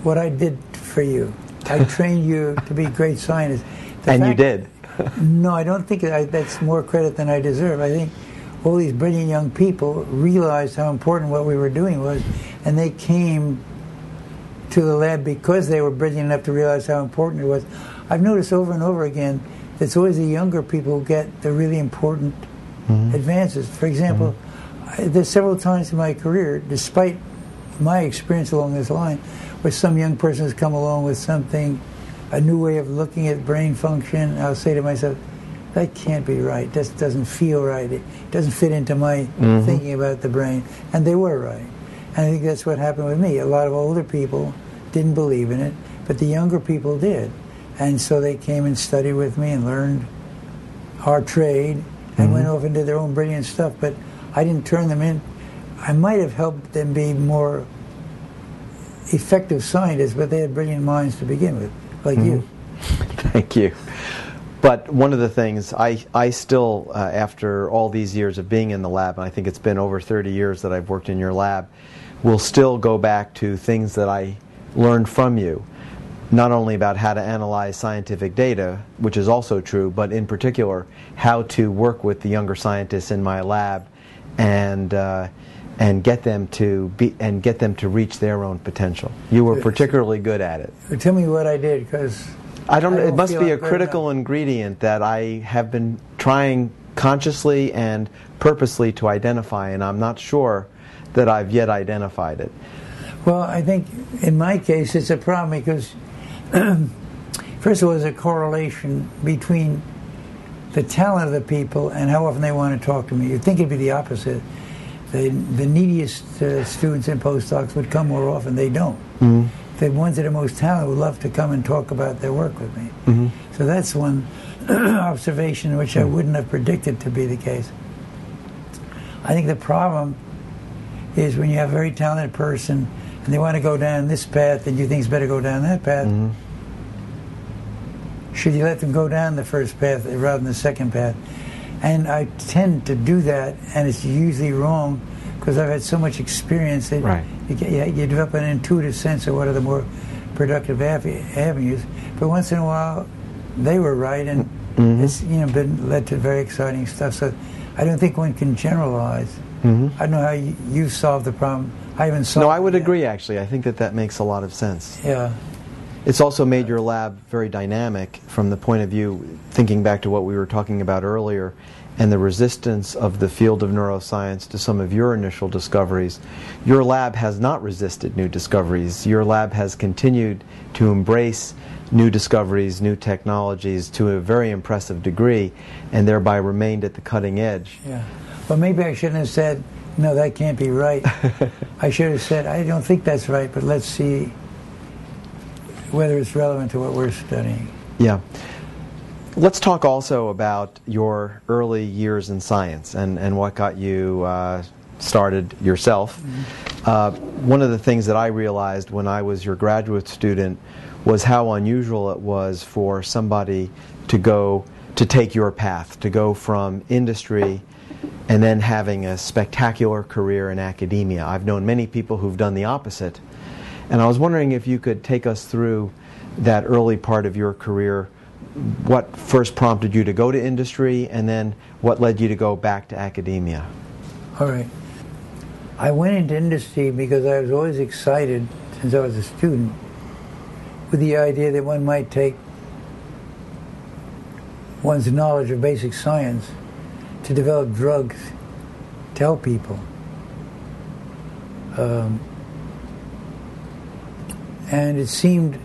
what I did for you. I <laughs> trained you to be great scientists. The and fact, you did. <laughs> no, I don't think I, that's more credit than I deserve. I think all these brilliant young people realized how important what we were doing was, and they came to the lab because they were brilliant enough to realize how important it was. I've noticed over and over again that it's always the younger people who get the really important mm-hmm. advances. For example, mm-hmm. I, there's several times in my career, despite my experience along this line, where some young person has come along with something, a new way of looking at brain function, I'll say to myself, that can't be right. This doesn't feel right. It doesn't fit into my mm-hmm. thinking about the brain. And they were right. And I think that's what happened with me. A lot of older people didn't believe in it, but the younger people did. And so they came and studied with me and learned our trade and mm-hmm. went off and did their own brilliant stuff. But I didn't turn them in. I might have helped them be more effective scientists, but they had brilliant minds to begin with, like mm-hmm. you. <laughs> Thank you. But one of the things I, I still, uh, after all these years of being in the lab, and I think it's been over 30 years that I've worked in your lab, will still go back to things that I learned from you. Not only about how to analyze scientific data, which is also true, but in particular, how to work with the younger scientists in my lab and uh, and get them to be and get them to reach their own potential. You were particularly good at it. Tell me what I did, because I don't. I don't it must be a critical ingredient that I have been trying consciously and purposely to identify, and I'm not sure that I've yet identified it. Well, I think in my case it's a problem because, <clears throat> first of all, there's a correlation between the talent of the people and how often they want to talk to me. You'd think it'd be the opposite the, the neediest uh, students and postdocs would come more often. They don't. Mm-hmm. The ones that are most talented would love to come and talk about their work with me. Mm-hmm. So that's one <clears throat> observation which I mm. wouldn't have predicted to be the case. I think the problem is when you have a very talented person and they want to go down this path and you think it's better go down that path. Mm-hmm. Should you let them go down the first path rather than the second path? And I tend to do that, and it's usually wrong because I've had so much experience that Right. you, get- you, you develop an intuitive sense of what are the more productive ave- avenues. But once in a while, they were right, and Mm-hmm. it's you know been led to very exciting stuff. So I don't think one can generalize. Mm-hmm. I don't know how you, you solved the problem. I haven't solved. No, I would yet. agree, actually. I think that that makes a lot of sense. Yeah. It's also made your lab very dynamic from the point of view, thinking back to what we were talking about earlier, and the resistance of the field of neuroscience to some of your initial discoveries. Your lab has not resisted new discoveries. Your lab has continued to embrace new discoveries, new technologies to a very impressive degree, and thereby remained at the cutting edge. Yeah. Well, maybe I shouldn't have said, no, that can't be right. <laughs> I should have said, I don't think that's right, but let's see whether it's relevant to what we're studying. Yeah. Let's talk also about your early years in science and, and what got you uh, started yourself. Uh, one of the things that I realized when I was your graduate student was how unusual it was for somebody to go to take your path, to go from industry and then having a spectacular career in academia. I've known many people who've done the opposite. And I was wondering if you could take us through that early part of your career. What first prompted you to go to industry, and then what led you to go back to academia? All right. I went into industry because I was always excited, since I was a student, with the idea that one might take one's knowledge of basic science to develop drugs to help people. Um, and it seemed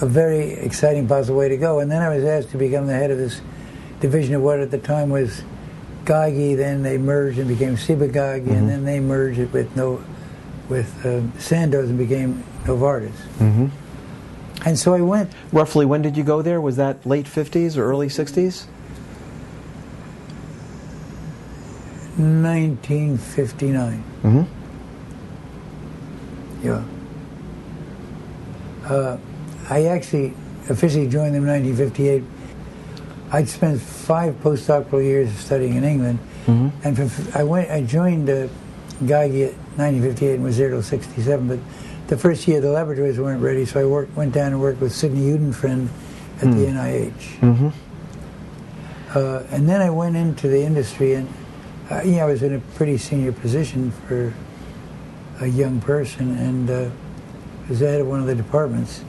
a very exciting possible way to go. And then I was asked to become the head of this division of what at the time was Geigy. Then they merged and became Ciba-Geigy, and then they merged it with no with um, Sandoz and became Novartis. Mm-hmm. And so I went. Roughly, when did you go there? Was that late 50s or early 60s? 1959. Mm-hmm. Yeah. Uh, I actually officially joined them in 1958. I'd spent five postdoctoral years studying in England, and for, I went. I joined uh, Geigy at 1958 and was there till 67. But the first year the laboratories weren't ready, so I worked, went down and worked with Sidney Udenfriend at the NIH. Mm-hmm. Uh, and then I went into the industry, and uh, you know, I was in a pretty senior position for a young person, and uh, was the head of one of the departments.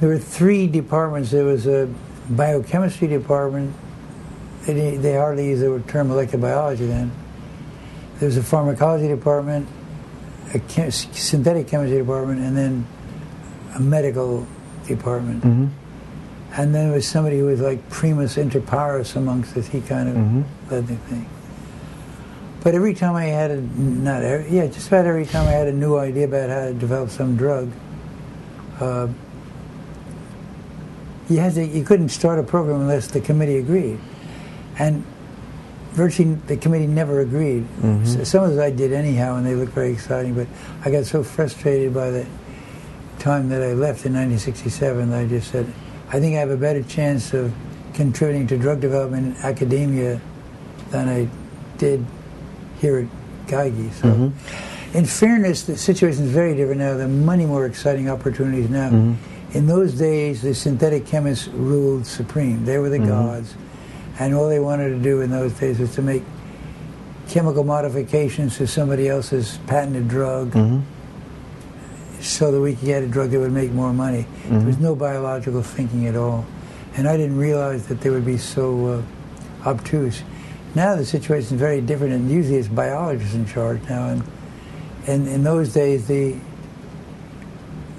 There were three departments. There was a biochemistry department. They, they hardly used the term molecular biology then. There was a pharmacology department, a chem- synthetic chemistry department, and then a medical department. Mm-hmm. And then there was somebody who was like primus inter pares amongst us. He kind of Mhm. led the thing. But every time I had a, not every, yeah, just about every time I had a new idea about how to develop some drug, uh, you had to, you couldn't start a program unless the committee agreed. And virtually the committee never agreed. Mhm. Some of those I did anyhow, and they looked very exciting. But I got so frustrated by the time that I left in 1967 that I just said, I think I have a better chance of contributing to drug development in academia than I did here at Geigy. So, Mhm. in fairness, the situation is very different now. There are many more exciting opportunities now. Mhm. In those days, the synthetic chemists ruled supreme. They were the Mhm. gods. And all they wanted to do in those days was to make chemical modifications to somebody else's patented drug Mm-hmm. so that we could get a drug that would make more money. There was Mhm. no biological thinking at all. And I didn't realize that they would be so uh, obtuse. Now the situation is very different, and usually it's biologists in charge now. And, and in those days, the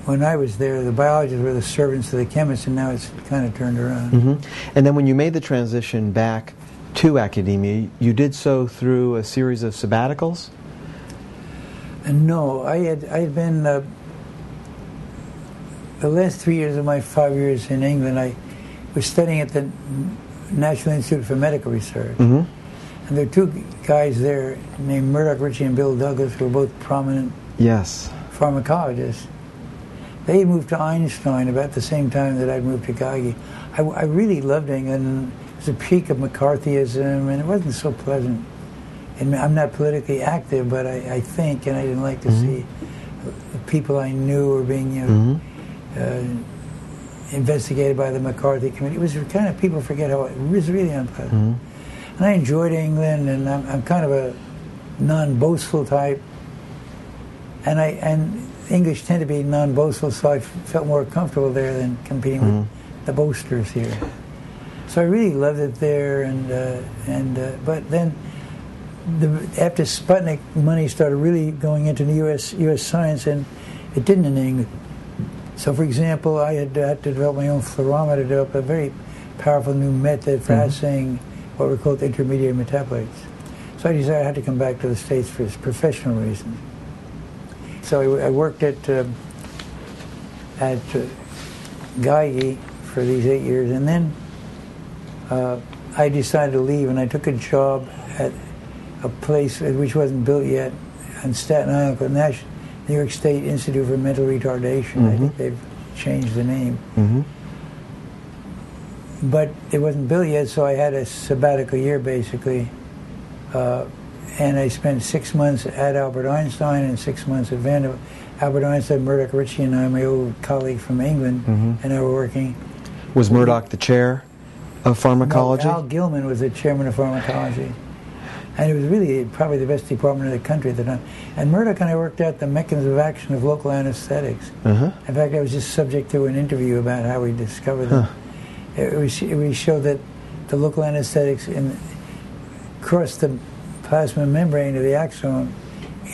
when I was there, the biologists were the servants of the chemists, and now it's kind of turned around. hmm And then when you made the transition back to academia, you did so through a series of sabbaticals? No, I had I had been uh, the last three years of my five years in England. I was studying at the National Institute for Medical Research, Mm-hmm. and there were two guys there named Murdoch Ritchie and Bill Douglas, who were both prominent Yes. pharmacologists. They moved to Einstein about the same time that I'd moved to Geigy. I, I really loved England. It was the peak of McCarthyism, and it wasn't so pleasant. And I'm not politically active, but I, I think, and I didn't like to mm-hmm. see the people I knew were being, you know, mm-hmm. uh, investigated by the McCarthy committee. It was kind of people forget how it was really unpleasant. Mm-hmm. And I enjoyed England, and I'm, I'm kind of a non-boastful type, and I and English tend to be non-boastful, so I felt more comfortable there than competing with the boasters here. So I really loved it there, and uh, and uh, but then the, after Sputnik, money started really going into the U.S. U.S. science, and it didn't in England. So, for example, I had, had to develop my own fluorometer, develop a very powerful new method for assaying what were called intermediate metabolites. So I decided I had to come back to the States for professional reasons. So I, I worked at uh, at uh, Geigy for these eight years, and then uh, I decided to leave, and I took a job at a place which wasn't built yet on Staten Island called Nash, New York State Institute for Mental Retardation. I think they've changed the name. But it wasn't built yet, so I had a sabbatical year basically. Uh, and I spent six months at Albert Einstein and six months at Vanderbilt. Albert Einstein, Murdoch Ritchie, and I, my old colleague from England, and I were working. Was Murdoch the chair of pharmacology? No, Al Gilman was the chairman of pharmacology. And it was really probably the best department in the country at the time. And Murdoch and I worked out the mechanism of action of local anesthetics. Uh-huh. In fact, I was just subject to an interview about how we discovered them. It was, we showed that the local anesthetics in, cross the plasma membrane of the axon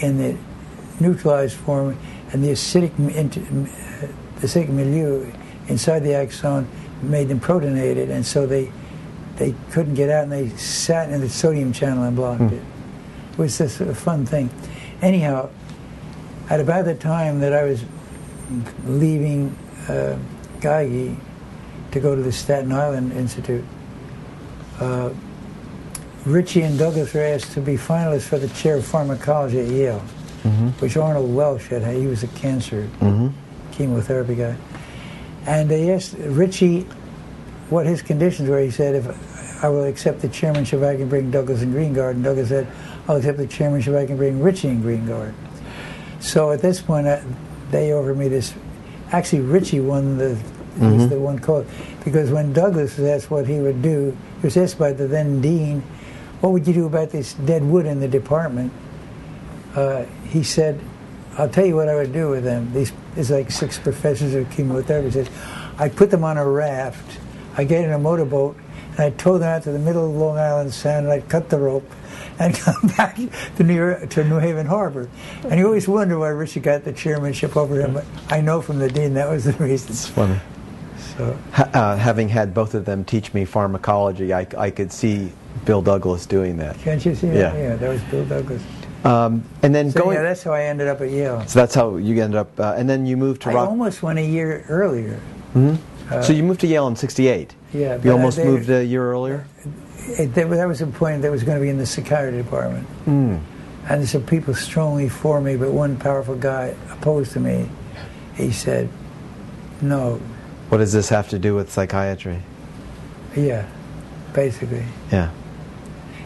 in the neutralized form, and the acidic, m- uh, the acidic milieu inside the axon made them protonated, and so they they couldn't get out, and they sat in the sodium channel and blocked it. It was just a fun thing. Anyhow, at about the time that I was leaving uh, Geigy to go to the Staten Island Institute, uh, Ritchie and Douglas were asked to be finalists for the chair of pharmacology at Yale, mm-hmm. which Arnold Welsh had. He was a cancer mm-hmm. chemotherapy guy. And they asked Ritchie what his conditions were. He said, if I will accept the chairmanship, I can bring Douglas and Greengard. And Douglas said, I'll accept the chairmanship, I can bring Ritchie and Greengard. So at this point, uh, they offered me this. Actually, Ritchie won the, was mm-hmm. the one called, because when Douglas was asked what he would do, he was asked by the then dean, what would you do about this dead wood in the department? Uh, he said, I'll tell you what I would do with them. These, there's like six professors of chemotherapy. He says, I'd put them on a raft, I'd get in a motorboat, and I'd tow them out to the middle of Long Island Sound, and I'd cut the rope and <laughs> come back to New, York, to New Haven Harbor. And you always wonder why Richard got the chairmanship over him, but I know from the dean that was the <laughs> reason. It's funny. So, Ha- uh, having had both of them teach me pharmacology, I, I could see Bill Douglas doing that. can't you see that? Yeah. Yeah, that was Bill Douglas. Um, and then So going, yeah, that's how I ended up at Yale. so that's how you ended up. Uh, and then you moved to I Rock. almost went a year earlier. Hmm. so you moved to Yale in '68. Yeah, You almost they- moved a year earlier. it, that, that was a point that was going to be in the psychiatry department. And some people strongly for me, but one powerful guy opposed to me. He said, no, What does this have to do with psychiatry? yeah, basically. Yeah.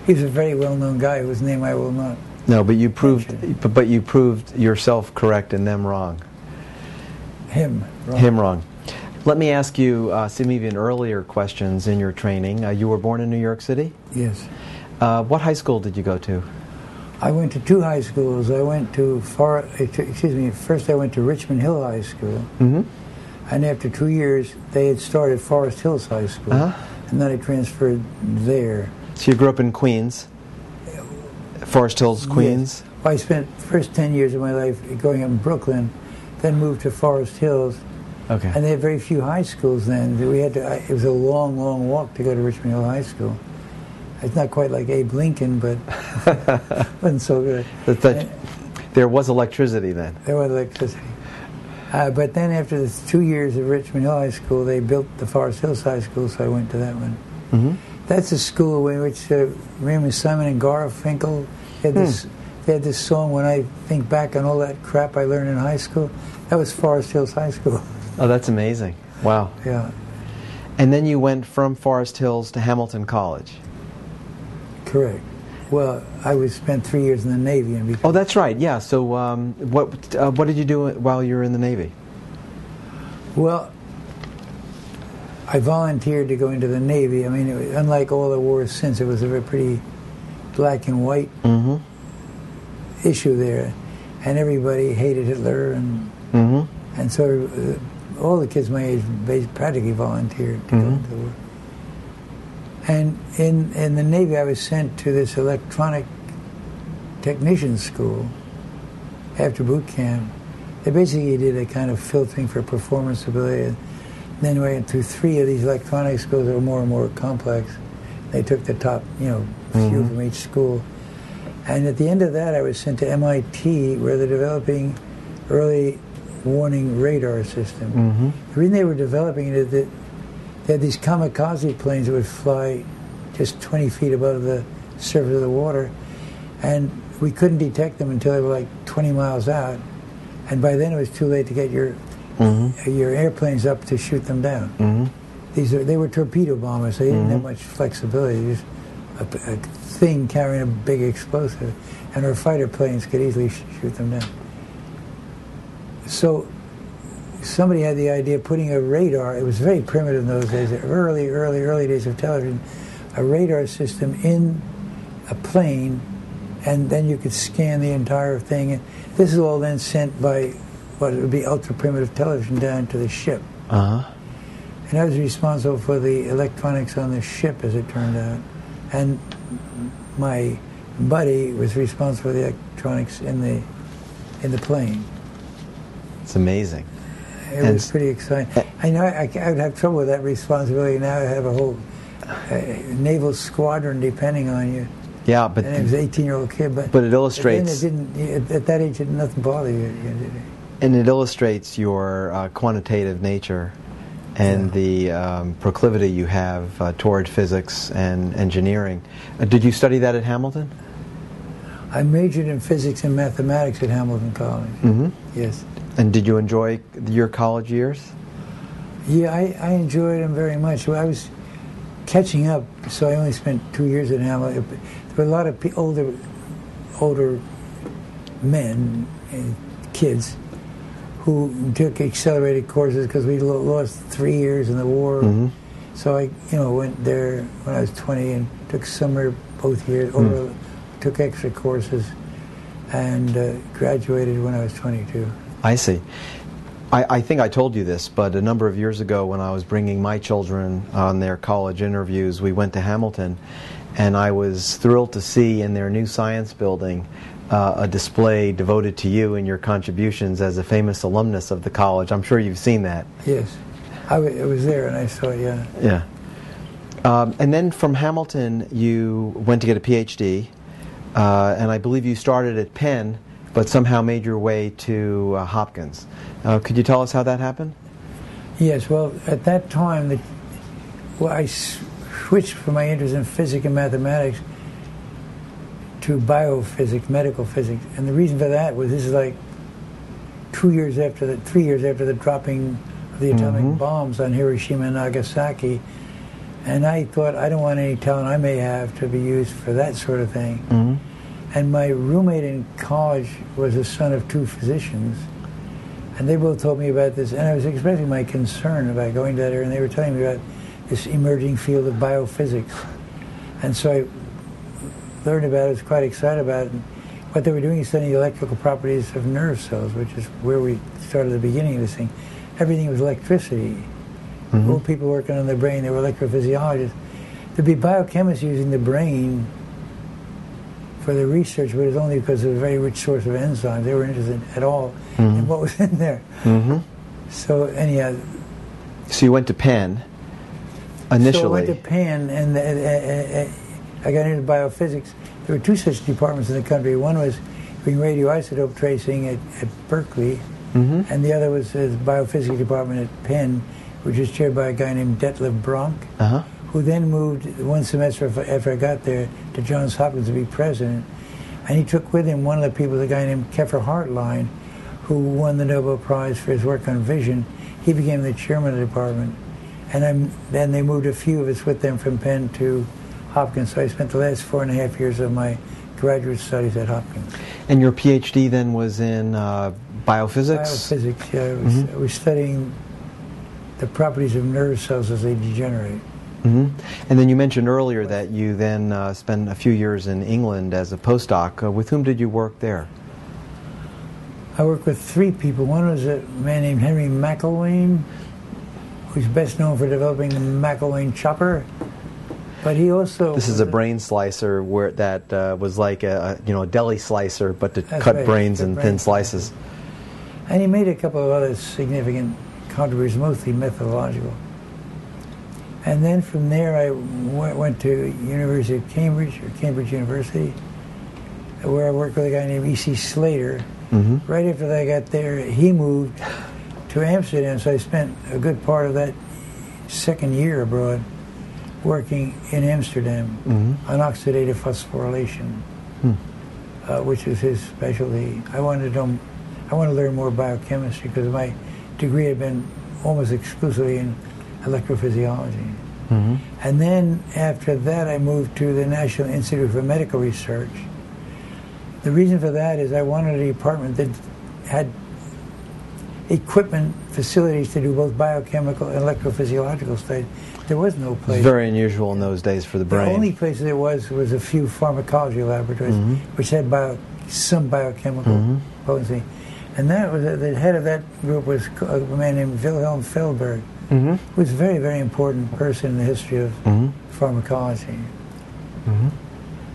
He was a very well-known guy whose name I will not. No, but you proved, Mention. but, but you proved yourself correct and them wrong. Him. wrong. Him wrong. Let me ask you uh, some even earlier questions in your training. Uh, you were born in New York City. Yes. Uh, what high school did you go to? I went to two high schools. I went to far, excuse me. First, I went to Richmond Hill High School, Mm-hmm. and after two years, they had started Forest Hills High School, Uh-huh. and then I transferred there. So you grew up in Queens, Forest Hills, Queens. Yes. I spent the first 10 years of my life growing up in Brooklyn, then moved to Forest Hills, Okay. and they had very few high schools then. We had to, it was a long, long walk to go to Richmond Hill High School. It's not quite like Abe Lincoln, but <laughs> wasn't so good. That- that- there was electricity then. There was electricity. Uh, but then after the two years of Richmond Hill High School, they built the Forest Hills High School, so I went to that one. Mm-hmm. That's a school in which uh, remember Simon and Garfunkel had this. They had this song. When I think back on all that crap I learned in high school, that was Forest Hills High School. <laughs> Oh, that's amazing. Wow. yeah, And then you went from Forest Hills to Hamilton College. Correct. Well, I was spent three years in the Navy. And oh, that's right. Yeah. So, um, what uh, what did you do while you were in the Navy? Well, I volunteered to go into the Navy. I mean, was, unlike all the wars since, it was a pretty black and white mm-hmm. issue there, and everybody hated Hitler, and mm-hmm. and so uh, all the kids my age practically volunteered to mm-hmm. go into the war. And in, in the Navy, I was sent to this electronic technician school after boot camp. They basically did a kind of filtering for performance ability. And then went through three of these electronic schools that were more and more complex. They took the top, you know, few Mhm. from each school. And at the end of that, I was sent to MIT, where they're developing early warning radar system. Mhm. The reason they were developing it is that they had these kamikaze planes that would fly just 20 feet above the surface of the water, and we couldn't detect them until they were like 20 miles out, and by then it was too late to get your Mhm. your airplanes up to shoot them down. Mhm. These are they were torpedo bombers, so they didn't have Mhm. much flexibility. Just a, a thing carrying a big explosive, and our fighter planes could easily sh- shoot them down. So somebody had the idea of putting a radar. It was very primitive in those days, early, early, early days of television. A radar system in a plane, and then you could scan the entire thing. And this is all then sent by what it would be ultra primitive television down to the ship. Uh huh. And I was responsible for the electronics on the ship, as it turned out. And my buddy was responsible for the electronics in the in the plane. It's amazing. It And was pretty exciting. I know I, I would have trouble with that responsibility. Now I have a whole uh, naval squadron depending on you. Yeah, but And it was an 18 year old kid, but but it illustrates it didn't. At at that age, it didn't nothing bother you. You did it? and it illustrates your uh, quantitative nature and the um, proclivity you have uh, toward physics and engineering. Uh, did you study that at Hamilton? I majored in physics and mathematics at Hamilton College. Mm-hmm. Yes. And did you enjoy your college years? Yeah, I, I enjoyed them very much. Well, I was catching up, so I only spent two years at Hamilton. There were a lot of older, older men and kids who took accelerated courses because we lo- lost three years in the war. Mhm. So I, you know, went there when I was 20 and took summer both years, or took extra courses, and uh, graduated when I was 22. I see. I, I think I told you this, but a number of years ago when I was bringing my children on their college interviews, we went to Hamilton, and I was thrilled to see in their new science building uh, a display devoted to you and your contributions as a famous alumnus of the college. I'm sure you've seen that. Yes, I w- was there and I saw it. Yeah. Yeah. Um, and then from Hamilton, you went to get a PhD, uh, and I believe you started at Penn, but somehow made your way to uh, Hopkins. Uh, could you tell us how that happened? Yes, well, at that time, the, well, I switched from my interest in physics and mathematics to biophysics, medical physics, and the reason for that was this is like two years after the, three years after the dropping of the atomic Mhm. bombs on Hiroshima and Nagasaki, and I thought I don't want any talent I may have to be used for that sort of thing. Mm-hmm. And my roommate in college was the son of two physicians. And they both told me about this, and I was expressing my concern about going to that area, and they were telling me about this emerging field of biophysics. And so I learned about it, was quite excited about it. And what they were doing is studying the electrical properties of nerve cells, which is where we started the beginning of this thing. Everything was electricity. Mhm. Old people working on the brain, they were electrophysiologists. There'd be biochemists using the brain for their research, but it was only because was a very rich source of enzymes. They were interested at all in Mhm. what was in there. Mm-hmm. So anyhow, So you went to Penn initially. so I went to Penn, and uh, uh, uh, I got into biophysics. There were two such departments in the country. One was doing radioisotope tracing at, at Berkeley, Mhm. and the other was the biophysics department at Penn, which was chaired by a guy named Detlev Bronk, Uh-huh. who then moved one semester after I got there to Johns Hopkins to be president. And he took with him one of the people, a guy named Keffer Hartline, who won the Nobel Prize for his work on vision. He became the chairman of the department. And I'm, then they moved a few of us with them from Penn to Hopkins. So I spent the last four and a half years of my graduate studies at Hopkins. And your PhD then was in uh, biophysics? Biophysics, yeah. I was, mm-hmm. I was studying the properties of nerve cells as they degenerate. Mm-hmm. And then you mentioned earlier that you then uh, spent a few years in England as a postdoc. Uh, with whom did you work there? I worked with three people. One was a man named Henry McIlwain, who's best known for developing the McIlwain chopper. But he also this is a brain slicer where that uh, was like a, you know a deli slicer, but to cut right, brains in thin slices. And he made a couple of other significant contributions, mostly methodological. And then from there, I went to University of Cambridge or Cambridge University, where I worked with a guy named E.C. Slater. Mm-hmm. Right after I got there, he moved to Amsterdam, so I spent a good part of that second year abroad working in Amsterdam mm-hmm. on oxidative phosphorylation, mm. uh, which was his specialty. I wanted to I wanted to learn more biochemistry because my degree had been almost exclusively in electrophysiology. Mm-hmm. And then after that, I moved to the National Institute for Medical Research. The reason for that is I wanted a department that had equipment, facilities to do both biochemical and electrophysiological studies. There was no place. Very unusual in those days for the brain. The only place there was was a few pharmacology laboratories, mm-hmm. which had bio, some biochemical mm-hmm. potency. And that was the head of that group was a man named Wilhelm Feldberg mm-hmm. who's a very, very important person in the history of mm-hmm. pharmacology. Mm-hmm.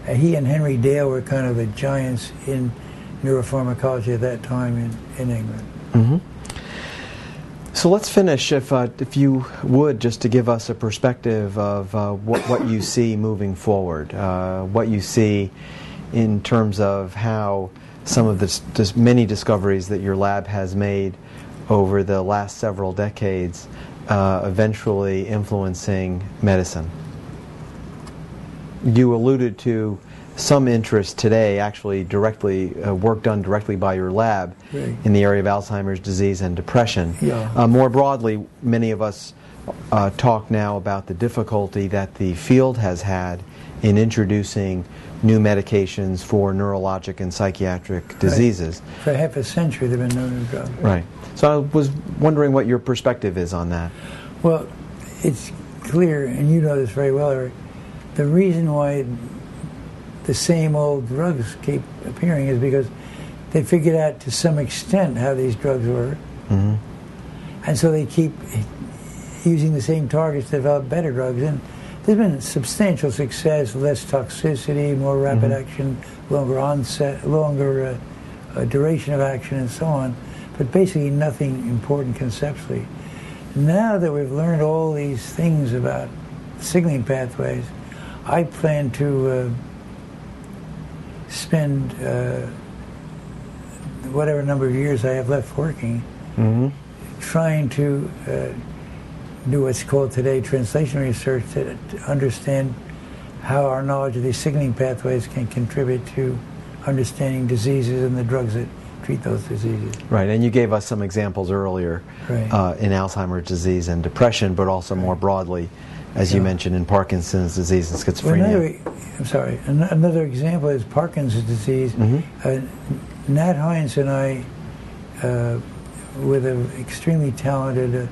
Uh, he and Henry Dale were kind of the giants in neuropharmacology at that time in, in England. So let's finish, if, uh, if you would, just to give us a perspective of uh, what, what you <coughs> see moving forward, uh, what you see in terms of how some of the many discoveries that your lab has made over the last several decades uh, eventually influencing medicine. You alluded to some interest today, actually, directly uh, work done directly by your lab right. in the area of Alzheimer's disease and depression. Yeah. Uh, more broadly, many of us uh, talk now about the difficulty that the field has had in introducing new medications for neurologic and psychiatric diseases. Right. For half a century, there have been no new drugs. Right. So I was wondering what your perspective is on that. Well, it's clear, and you know this very well, Eric, the reason why the same old drugs keep appearing is because they figured out to some extent how these drugs work. Mm-hmm. And so they keep using the same targets to develop better drugs. And there's been substantial success, less toxicity, more rapid mm-hmm. action, longer onset, longer uh, uh, duration of action, and so on but basically nothing important conceptually. Now that we've learned all these things about signaling pathways, I plan to uh, spend uh, whatever number of years I have left working mm-hmm. trying to uh, do what's called today translation research to, to understand how our knowledge of these signaling pathways can contribute to understanding diseases and the drugs that treat those diseases. Right, and you gave us some examples earlier right. uh, in Alzheimer's disease and depression, but also right. more broadly, as yeah. you mentioned, in Parkinson's disease and schizophrenia. Well, another, I'm sorry, another example is Parkinson's disease. Mm-hmm. Uh, Nat Heintz and I, uh, with an extremely talented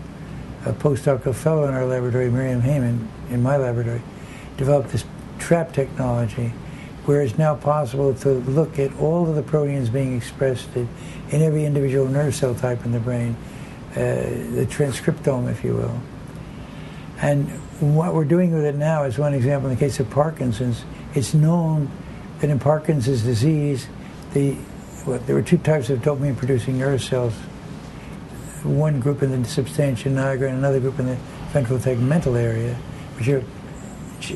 uh, postdoctoral fellow in our laboratory, Myriam Heiman, in my laboratory, developed this TRAP technology where it's now possible to look at all of the proteins being expressed in, in every individual nerve cell type in the brain, uh, the transcriptome, if you will. And what we're doing with it now is one example in the case of Parkinson's. It's known that in Parkinson's disease, the well, there were two types of dopamine producing nerve cells. One group in the substantia nigra and another group in the ventral tegmental area, which are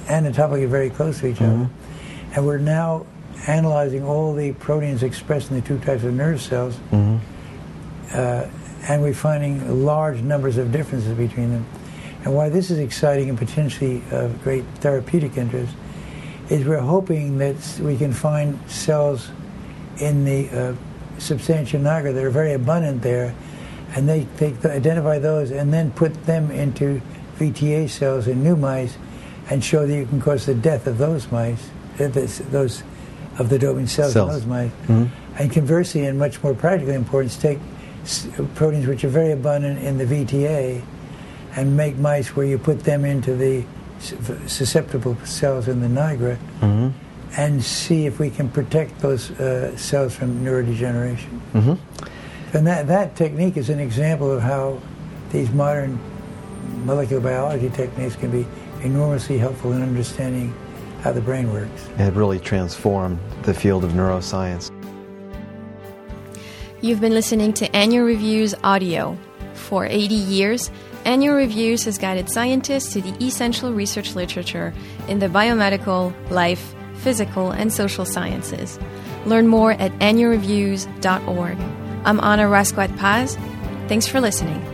anatomically very close to each mm-hmm. other. And we're now analyzing all the proteins expressed in the two types of nerve cells, mm-hmm. uh, and we're finding large numbers of differences between them. And why this is exciting and potentially of great therapeutic interest is we're hoping that we can find cells in the uh, substantia nigra that are very abundant there, and they, they identify those and then put them into VTA cells in new mice and show that you can cause the death of those mice, uh, those of the dopamine cells, cells. in those mice. Mm-hmm. And conversely, and much more practically important, take proteins which are very abundant in the VTA and make mice where you put them into the susceptible cells in the nigra mm-hmm. and see if we can protect those uh, cells from neurodegeneration. Mm-hmm. And that, that technique is an example of how these modern molecular biology techniques can be enormously helpful in understanding how the brain works. It really transformed the field of neuroscience. You've been listening to Annual Reviews Audio. For 80 years, Annual Reviews has guided scientists to the essential research literature in the biomedical, life, physical, and social sciences. Learn more at annualreviews.org. I'm Anna Rasquat Paz. Thanks for listening.